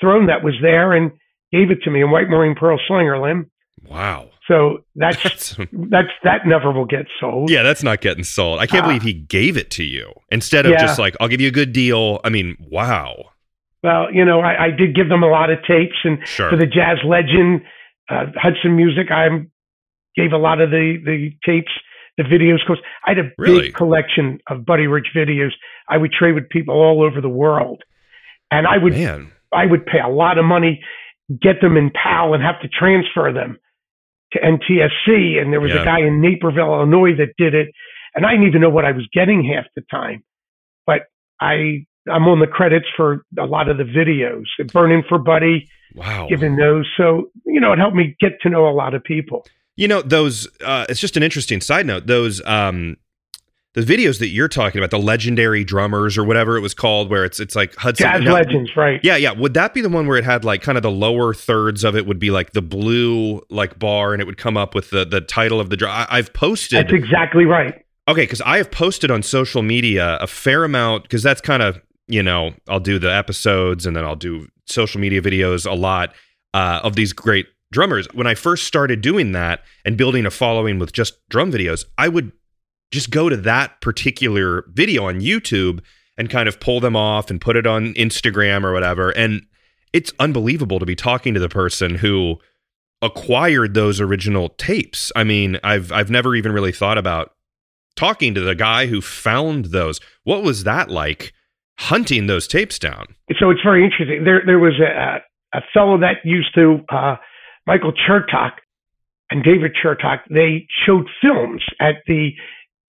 Speaker 2: throne that was there and gave it to me in White Marine Pearl Slingerland.
Speaker 1: wow.
Speaker 2: So that's
Speaker 1: That's,
Speaker 2: that's that never will get sold.
Speaker 1: yeah, that's not getting sold. I can't
Speaker 2: Uh,
Speaker 1: believe he gave it to you instead of
Speaker 2: yeah.
Speaker 1: just like, I'll give you a good deal. I mean, wow.
Speaker 2: Well, you know, I, I did give them a lot of tapes, and
Speaker 1: Sure.
Speaker 2: for the jazz legend uh, Hudson Music, I gave a lot of the the tapes, the videos. Because I had a
Speaker 1: Really?
Speaker 2: big collection of Buddy Rich videos. I would trade with people all over the world, and I would
Speaker 1: Man.
Speaker 2: I would pay a lot of money, get them in PAL, and have to transfer them to NTSC. And there was
Speaker 1: Yeah.
Speaker 2: a guy in Naperville, Illinois, that did it, and I didn't even know what I was getting half the time. But I I'm on the credits for a lot of the videos, burning for Buddy,
Speaker 1: Wow.
Speaker 2: giving those. So you know, it helped me get to know a lot of people.
Speaker 1: You know, those uh it's just an interesting side note. Those um the videos that you're talking about, the legendary drummers or whatever it was called, where it's it's like Hudson
Speaker 2: Jazz legends, right?
Speaker 1: Yeah, yeah. Would that be the one where it had like kind of the lower thirds of it would be like the blue like bar and it would come up with the the title of the drum? I- I've posted
Speaker 2: That's exactly right.
Speaker 1: Okay, because I have posted on social media a fair amount because that's kind of you know I'll do the episodes and then I'll do social media videos a lot uh, of these great drummers. When I first started doing that and building a following with just drum videos, I would just go to that particular video on YouTube and kind of pull them off and put it on Instagram or whatever. And it's unbelievable to be talking to the person who acquired those original tapes. I mean, I've I've never even really thought about talking to the guy who found those. What was that like hunting those tapes down?
Speaker 2: So it's very interesting. There there was a a fellow that used to uh, Michael Chertok and David Chertok. They showed films at the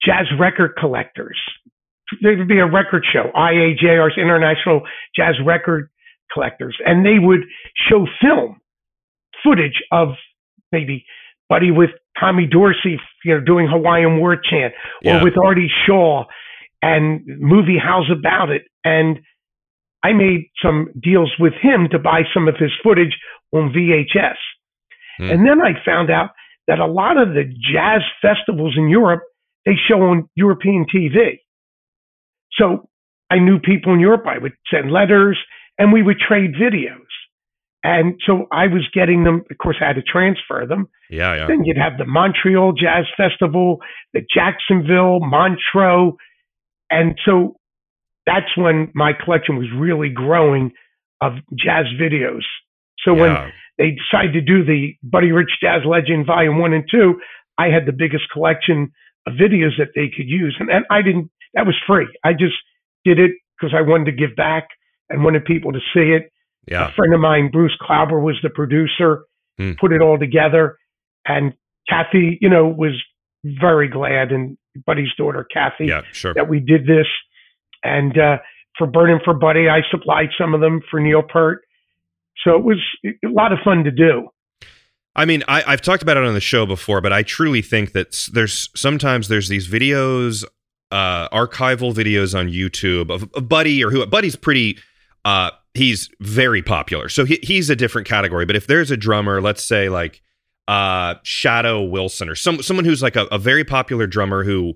Speaker 2: Jazz Record Collectors. There would be a record show, IAJRC International Jazz Record Collectors, and they would show film footage of maybe Buddy with Tommy Dorsey, you know, doing Hawaiian War Chant, or
Speaker 1: Yeah.
Speaker 2: with Artie Shaw, and movie How's About It. And I made some deals with him to buy some of his footage on VHS.
Speaker 1: Hmm.
Speaker 2: And then I found out that a lot of the jazz festivals in Europe, they show on European TV. So I knew people in Europe. I would send letters and we would trade videos. And so I was getting them, of course, I had to transfer them.
Speaker 1: Yeah, yeah.
Speaker 2: Then you'd have the Montreal Jazz Festival, the Jacksonville, Montreux. And so that's when my collection was really growing of jazz videos. So when they decided to do the Buddy Rich Jazz Legend Volume 1 and 2, I had the biggest collection videos that they could use. And, and I didn't, that was free. I just did it because I wanted to give back and wanted people to see it.
Speaker 1: Yeah.
Speaker 2: A friend of mine, Bruce Klauber, was the producer,
Speaker 1: Hmm.
Speaker 2: put it all together. And Kathy, you know, was very glad, and Buddy's daughter, Kathy,
Speaker 1: Yeah, sure.
Speaker 2: that we did this. And uh, for Burning for Buddy, I supplied some of them for Neil Peart. So it was a lot of fun to do.
Speaker 1: I mean, I, I've talked about it on the show before, but I truly think that there's sometimes there's these videos, uh, archival videos on YouTube of, of Buddy or who Buddy's pretty, uh, he's very popular, so he, he's a different category. But if there's a drummer, let's say like uh, Shadow Wilson or some someone who's like a, a very popular drummer who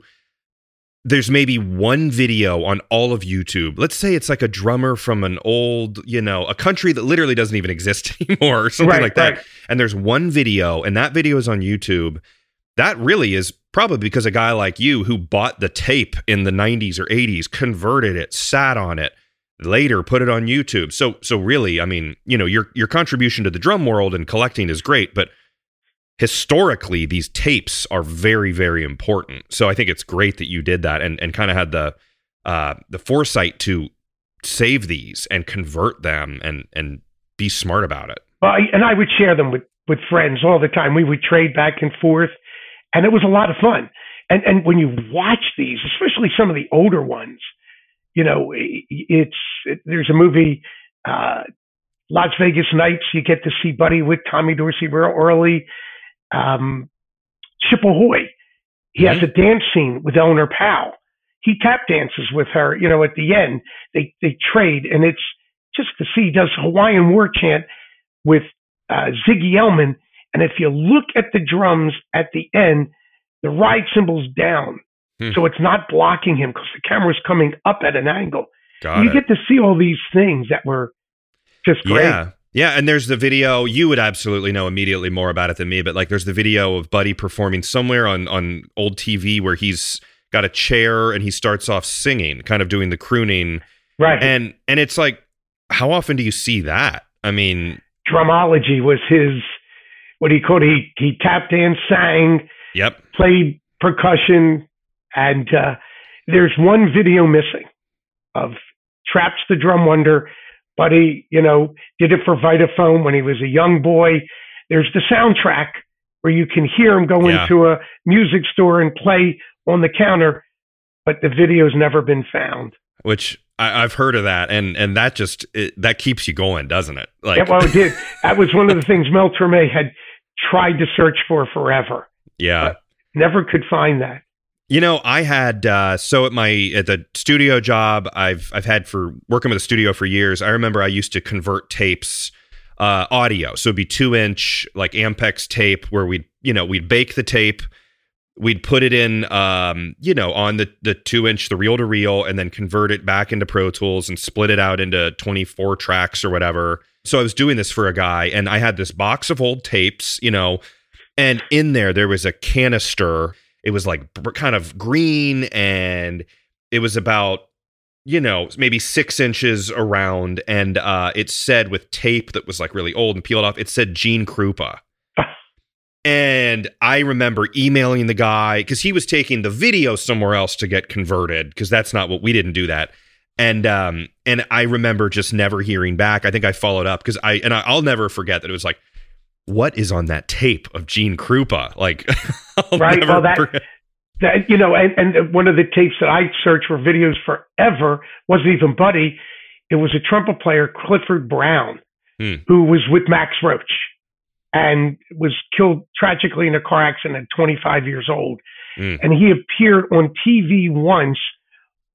Speaker 1: there's maybe one video on all of YouTube. Let's say it's like a drummer from an old, you know, a country that literally doesn't even exist anymore or something
Speaker 2: Right,
Speaker 1: like that
Speaker 2: right.
Speaker 1: and there's one video and that video is on YouTube, that really is probably because a guy like you who bought the tape in the 90s or 80s, converted it, sat on it, later put it on YouTube. So so really, I mean, you know, your your contribution to the drum world and collecting is great, but historically these tapes are very very important. So I think it's great that you did that and and kind of had the uh the foresight to save these and convert them and and be smart about it.
Speaker 2: Well, and I would share them with, with friends all the time. We would trade back and forth, and it was a lot of fun. And and when you watch these, especially some of the older ones, you know, it's it, there's a movie, uh, Las Vegas Nights. You get to see Buddy with Tommy Dorsey real early. Um, Ship Ahoy. He has a dance scene with Eleanor Powell. He tap dances with her. You know, at the end, they they trade, and it's just to see. He does Hawaiian War Chant with uh, Ziggy Elman. And if you look at the drums at the end, the ride cymbal's down.
Speaker 1: Hmm.
Speaker 2: So it's not blocking him because the camera's coming up at an angle.
Speaker 1: Got
Speaker 2: you
Speaker 1: it.
Speaker 2: get to see all these things that were just great.
Speaker 1: Yeah. Yeah, and there's the video. You would absolutely know immediately more about it than me, but like there's the video of Buddy performing somewhere on on old TV where he's got a chair and he starts off singing, kind of doing the crooning.
Speaker 2: Right.
Speaker 1: And and it's like how often do you see that? I mean,
Speaker 2: Drumology was his, what he called, he, he tapped and sang,
Speaker 1: yep.
Speaker 2: played percussion, and uh, there's one video missing of Traps the Drum Wonder. Buddy, you know, did it for Vitaphone when he was a young boy. There's the soundtrack where you can hear him go
Speaker 1: Yeah.
Speaker 2: into a music store and play on the counter, but the video's never been found.
Speaker 1: Which I, I've heard of that, and and that just it, that keeps you going, doesn't it? Like,
Speaker 2: yeah, well, it did. That was one of the things Mel Torme had tried to search for forever.
Speaker 1: yeah.
Speaker 2: Never could find that.
Speaker 1: You know, I had uh, so at my at the studio job I've I've had for working with a studio for years. I remember I used to convert tapes, uh, audio, so it'd be two inch like Ampex tape where we'd you know we'd bake the tape, we'd put it in um, you know on the the two inch the reel to reel, and then convert it back into Pro Tools and split it out into twenty four tracks or whatever. So I was doing this for a guy, and I had this box of old tapes, you know, and in there there was a canister it was like kind of green and it was about you know maybe six inches around and uh it said with tape that was like really old and peeled off it said gene krupa And I remember emailing the guy because he was taking the video somewhere else to get converted because that's not what we didn't do that. And um and I remember just never hearing back. I think I followed up because I and I, I'll never forget that it was like, what is on that tape of Gene Krupa? Like, I'll
Speaker 2: right. Well, that,
Speaker 1: forget-
Speaker 2: that you know, and, and one of the tapes that I searched for videos forever wasn't even Buddy. It was a trumpet player, Clifford Brown,
Speaker 1: Hmm.
Speaker 2: who was with Max Roach and was killed tragically in a car accident at 25 years old.
Speaker 1: Hmm.
Speaker 2: And he appeared on TV once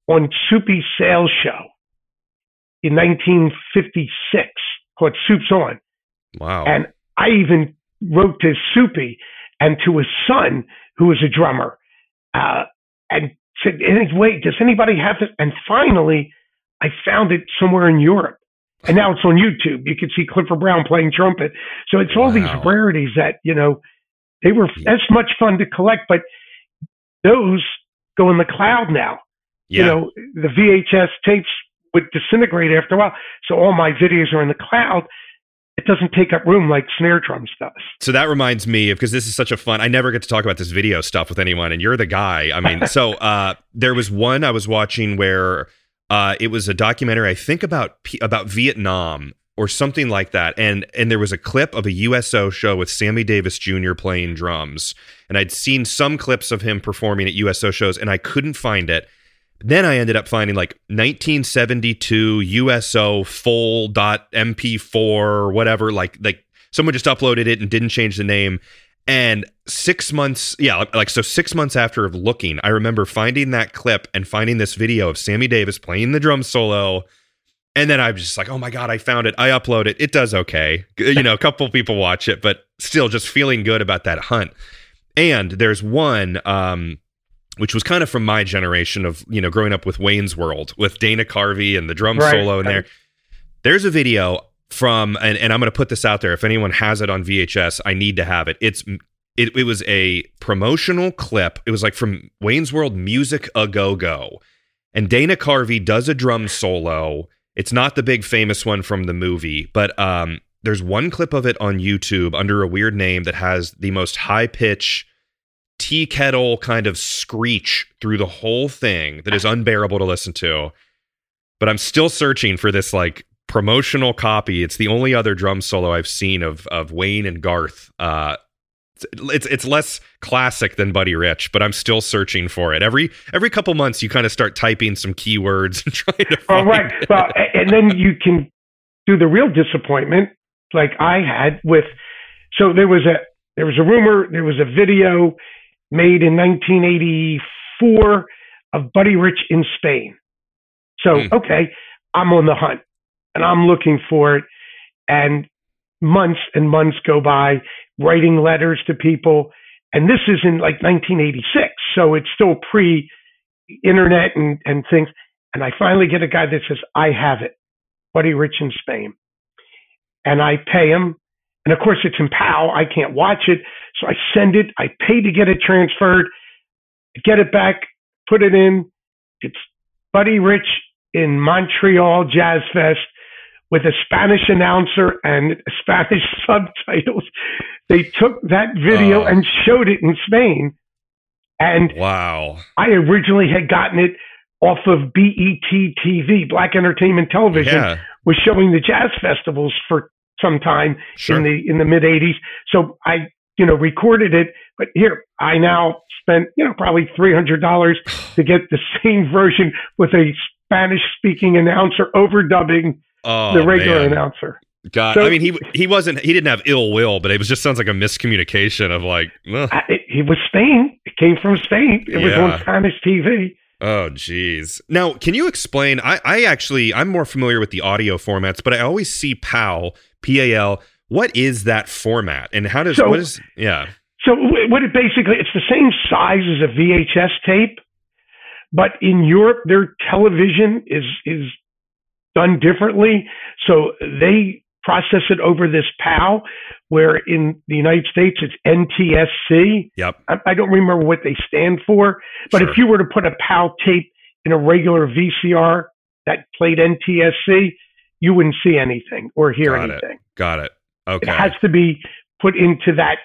Speaker 2: on Soupy Sales show in 1956 called Soup's On.
Speaker 1: wow.
Speaker 2: And I even wrote to Soupy and to his son, who was a drummer, uh, and said, "Any- "Wait, does anybody have it?" And finally, I found it somewhere in Europe, and now it's on YouTube. You can see Clifford Brown playing trumpet. So it's all these rarities that you know they were as much fun to collect, but those go in the cloud now.
Speaker 1: yeah.
Speaker 2: You know, the VHS tapes would disintegrate after a while, so all my videos are in the cloud. It doesn't take up room like snare drums does.
Speaker 1: So that reminds me of because this is such a fun. I never get to talk about this video stuff with anyone, and you're the guy. I mean, so uh, there was one I was watching where uh, it was a documentary, I think about about Vietnam or something like that, and and there was a clip of a USO show with Sammy Davis Jr. playing drums, and I'd seen some clips of him performing at USO shows, and I couldn't find it. Then I ended up finding like 1972 USO full dot MP4 or whatever, like like someone just uploaded it and didn't change the name. And six months, yeah, like so six months after of looking, I remember finding that clip and finding this video of Sammy Davis playing the drum solo. And then I'm just like, oh my God, I found it. I upload it. It does okay. You know, a couple people watch it, but still just feeling good about that hunt. And there's one, um, which was kind of from my generation of, you know, growing up with Wayne's World with Dana Carvey and the drum
Speaker 2: Right,
Speaker 1: solo in there. There's a video from, and, and I'm going to put this out there. If anyone has it on VHS, I need to have it. It's, it, it was a promotional clip. It was like from Wayne's World Music a Go Go. And Dana Carvey does a drum solo. It's not the big famous one from the movie, but um, there's one clip of it on YouTube under a weird name that has the most high pitch tea kettle kind of screech through the whole thing that is unbearable to listen to. But I'm still searching for this like promotional copy. It's the only other drum solo I've seen of of Wayne and Garth. Uh, it's it's less classic than Buddy Rich, but I'm still searching for it. Every every couple months, you kind of start typing some keywords and trying to.
Speaker 2: All
Speaker 1: Find
Speaker 2: right.
Speaker 1: it.
Speaker 2: Well, and then you can do the real disappointment, like I had with. So there was a there was a rumor, there was a video made in 1984 of Buddy Rich in Spain. So
Speaker 1: Hmm.
Speaker 2: okay, I'm on the hunt, and I'm looking for it, and months and months go by, writing letters to people, and this is in like 1986, so it's still pre internet and and things. And I finally get a guy that says, I have it, Buddy Rich in Spain. And I pay him. And of course, it's in PAL. I can't watch it. So I send it. I pay to get it transferred, get it back, put it in. It's Buddy Rich in Montreal Jazz Fest with a Spanish announcer and Spanish subtitles. They took that video
Speaker 1: Oh.
Speaker 2: and showed it in Spain. And
Speaker 1: Wow.
Speaker 2: I originally had gotten it off of BET TV, Black Entertainment Television,
Speaker 1: Yeah.
Speaker 2: was showing the jazz festivals for some time
Speaker 1: Sure.
Speaker 2: in the in the mid '80s. So I, you know, recorded it. But here, I now spent, you know, probably three hundred dollars to get the same version with a Spanish-speaking announcer overdubbing
Speaker 1: oh,
Speaker 2: the regular
Speaker 1: man.
Speaker 2: announcer.
Speaker 1: God,
Speaker 2: So-
Speaker 1: I mean, he he wasn't he didn't have ill will, but it was just sounds like a miscommunication of like, ugh.
Speaker 2: I, it, it was Spain. It came from Spain. It was on Spanish TV.
Speaker 1: oh, geez. Now, can you explain? I I actually I'm more familiar with the audio formats, but I always see PAL P A L. What is that format, and how does
Speaker 2: So-
Speaker 1: what is yeah?
Speaker 2: So what it basically it's the same size as a VHS tape, but in Europe their television is is done differently. So they process it over this PAL, where in the United States it's NTSC.
Speaker 1: Yep.
Speaker 2: I, I don't remember what they stand for, but
Speaker 1: Sure.
Speaker 2: if you were to put a PAL tape in a regular VCR that played NTSC, you wouldn't see anything or hear
Speaker 1: Got it.
Speaker 2: anything.
Speaker 1: Got it. Okay.
Speaker 2: It has to be put into that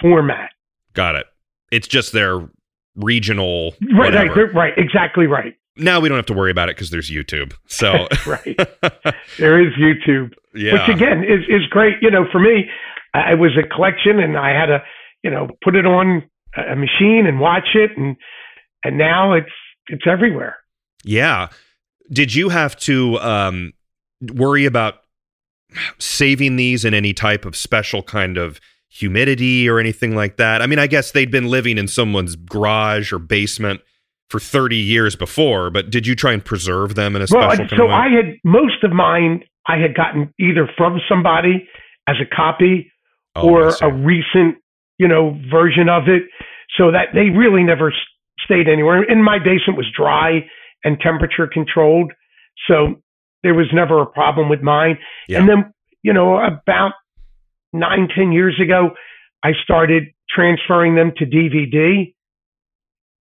Speaker 2: format.
Speaker 1: Got it. It's just their regional.
Speaker 2: Right, right,
Speaker 1: whatever.
Speaker 2: right, exactly right.
Speaker 1: Now we don't have to worry about it because there's YouTube. So
Speaker 2: right. There is YouTube,
Speaker 1: yeah,
Speaker 2: which again is is great. You know, for me, I- it was a collection, and I had to, you know, put it on a a machine and watch it, and and now it's it's everywhere.
Speaker 1: yeah. Did you have to um, worry about saving these in any type of special kind of humidity or anything like that? I mean, I guess they'd been living in someone's garage or basement for 30 years before, but did you try and preserve them in a special
Speaker 2: Well,
Speaker 1: kind
Speaker 2: so
Speaker 1: way?
Speaker 2: I had most of mine I had gotten either from somebody as a copy
Speaker 1: Oh,
Speaker 2: or a recent, you know, version of it, so that they really never stayed anywhere. And my basement was dry and temperature controlled, so there was never a problem with mine.
Speaker 1: Yeah.
Speaker 2: And then, you know, about nine, ten years ago, I started transferring them to DVD,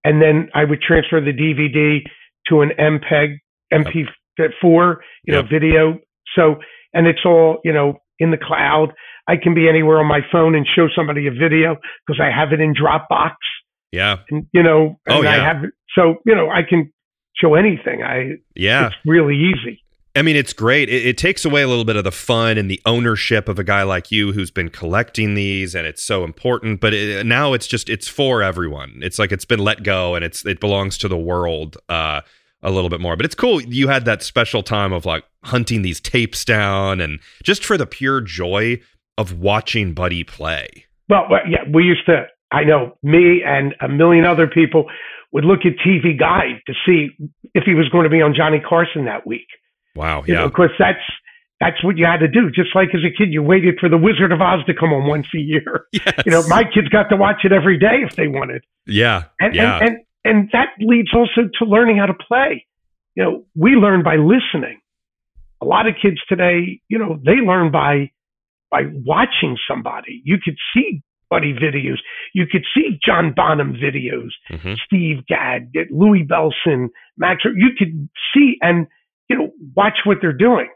Speaker 2: and then I would transfer the DVD to an MPEG, MP4, you know,
Speaker 1: Yep.
Speaker 2: video. So, and it's all, you know, in the cloud. I can be anywhere on my phone and show somebody a video because I have it in Dropbox,
Speaker 1: yeah.
Speaker 2: and you know, oh, and
Speaker 1: Oh,
Speaker 2: I
Speaker 1: yeah.
Speaker 2: have it. So, you know, I can show anything. I
Speaker 1: Yeah.
Speaker 2: it's really easy.
Speaker 1: I mean, it's great. It, it takes away a little bit of the fun and the ownership of a guy like you who's been collecting these, and it's so important. But it, now it's just it's for everyone. It's like it's been let go, and it's it belongs to the world uh, a little bit more. But it's cool. You had that special time of like hunting these tapes down, and just for the pure joy of watching Buddy play.
Speaker 2: Well, well, yeah, we used to. I know me and a million other people would look at TV Guide to see if he was going to be on Johnny Carson that week.
Speaker 1: Wow.
Speaker 2: You know,
Speaker 1: Yeah.
Speaker 2: of course, that's that's what you had to do. Just like as a kid, you waited for the Wizard of Oz to come on once a year.
Speaker 1: Yes.
Speaker 2: You know, my kids got to watch it every day if they wanted,
Speaker 1: Yeah.
Speaker 2: and
Speaker 1: yeah.
Speaker 2: and, and and that leads also to learning how to play. You know, we learn by listening. A lot of kids today, you know, they learn by by watching somebody. You could see Buddy videos. You could see John Bonham videos.
Speaker 1: Mhm.
Speaker 2: Steve Gadd, Louie Bellson, Max. You could see and you know watch what they're doing.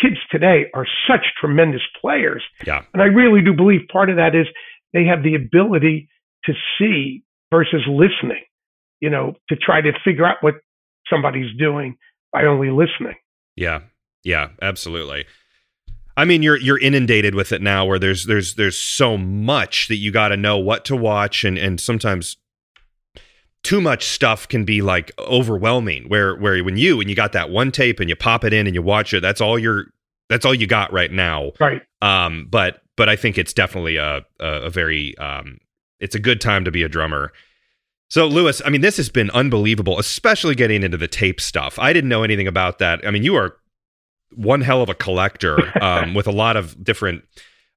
Speaker 2: Kids today are such tremendous players,
Speaker 1: Yeah.
Speaker 2: and I really do believe part of that is they have the ability to see versus listening. You know, to try to figure out what somebody's doing by only listening.
Speaker 1: Yeah. Yeah, absolutely. I mean, you're you're inundated with it now where there's there's there's so much that you got to know what to watch and and sometimes too much stuff can be like overwhelming where where when you when you got that one tape and you pop it in and you watch it that's all you're that's all you got right now.
Speaker 2: Right.
Speaker 1: um but but i think it's definitely a a, a very um it's a good time to be a drummer. So lewis i mean this has been unbelievable especially getting into the tape stuff. I didn't know anything about that. I mean you are one hell of a collector um with a lot of different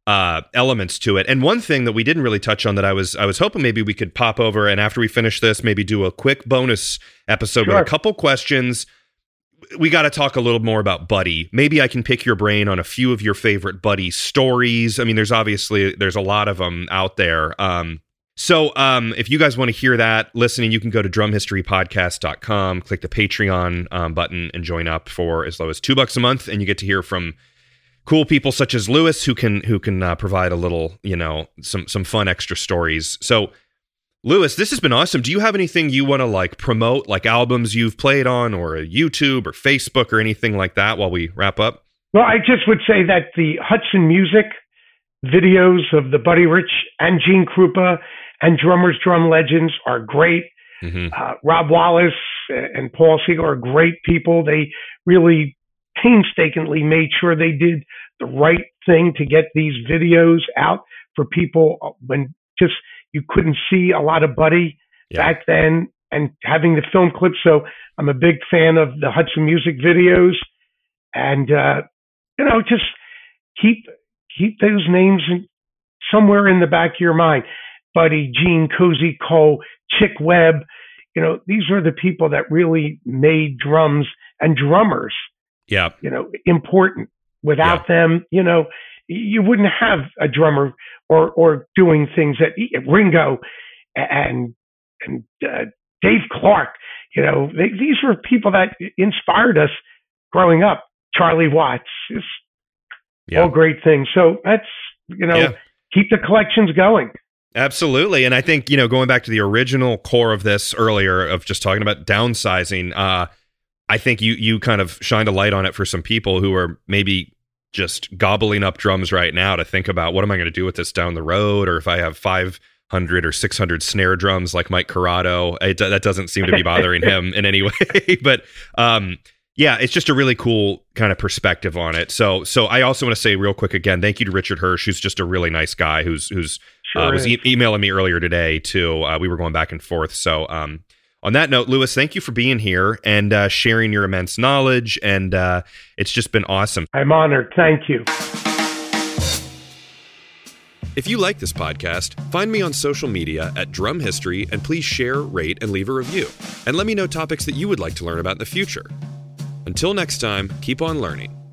Speaker 1: uh elements to it and one thing that we didn't really touch on that i was i was hoping maybe we could pop over and after we finish this maybe do a quick bonus episode with a couple questions we got to talk a little more about Buddy. Maybe I can pick your brain on a few of your favorite Buddy stories. I mean, there's obviously there's a lot of them out there. Um, so um, if you guys want to hear that listening, you can go to drumhistorypodcast.com, click the Patreon um, button, and join up for as low as two bucks a month, and you get to hear from cool people such as Lewis who can who can uh, provide a little, you know, some some fun extra stories. So. Lewis, this has been awesome. Do you have anything you want to like promote, like albums you've played on, or YouTube or Facebook or anything like that while we wrap up?
Speaker 2: Well, I just would say that the Hudson Music videos of the Buddy Rich and Gene Krupa and Drummers Drum Legends are great.
Speaker 1: hmm
Speaker 2: Uh, Rob Wallis and Paul Siegel are great people. They really painstakingly made sure they did the right thing to get these videos out for people when just you couldn't see a lot of Buddy
Speaker 1: Yeah.
Speaker 2: back then and having the film clips. So I'm a big fan of the Hudson Music videos and, uh, you know, just keep, keep those names in, somewhere in the back of your mind. Buddy, Gene, Cozy Cole, Chick Webb, you know, these are the people that really made drums and drummers,
Speaker 1: Yeah.
Speaker 2: you know, important. Without them, you know, you wouldn't have a drummer or or doing things that Ringo and and uh, Dave Clark, you know, they, these were people that inspired us growing up. Charlie Watts, it's
Speaker 1: Yeah.
Speaker 2: all great things. So that's you know,
Speaker 1: Yeah.
Speaker 2: keep the collections going.
Speaker 1: Absolutely. And I think, you know, going back to the original core of this earlier of just talking about downsizing, uh, I think you you kind of shined a light on it for some people who are maybe just gobbling up drums right now to think about what am I going to do with this down the road or if I have 500 or 600 snare drums like Mike Corrado, it, that doesn't seem to be bothering him in any way. but um, yeah, it's just a really cool kind of perspective on it. So so I also want to say real quick again, thank you to Richard Hirsch, who's just a really nice guy who's who's
Speaker 2: Sure
Speaker 1: uh, was e- emailing me earlier today too. Uh, we were going back and forth. So, um, on that note, Lewis, thank you for being here and uh, sharing your immense knowledge. And uh, it's just been awesome.
Speaker 2: I'm honored. Thank you.
Speaker 1: If you like this podcast, find me on social media at Drum History and please share, rate, and leave a review. And let me know topics that you would like to learn about in the future. Until next time, keep on learning.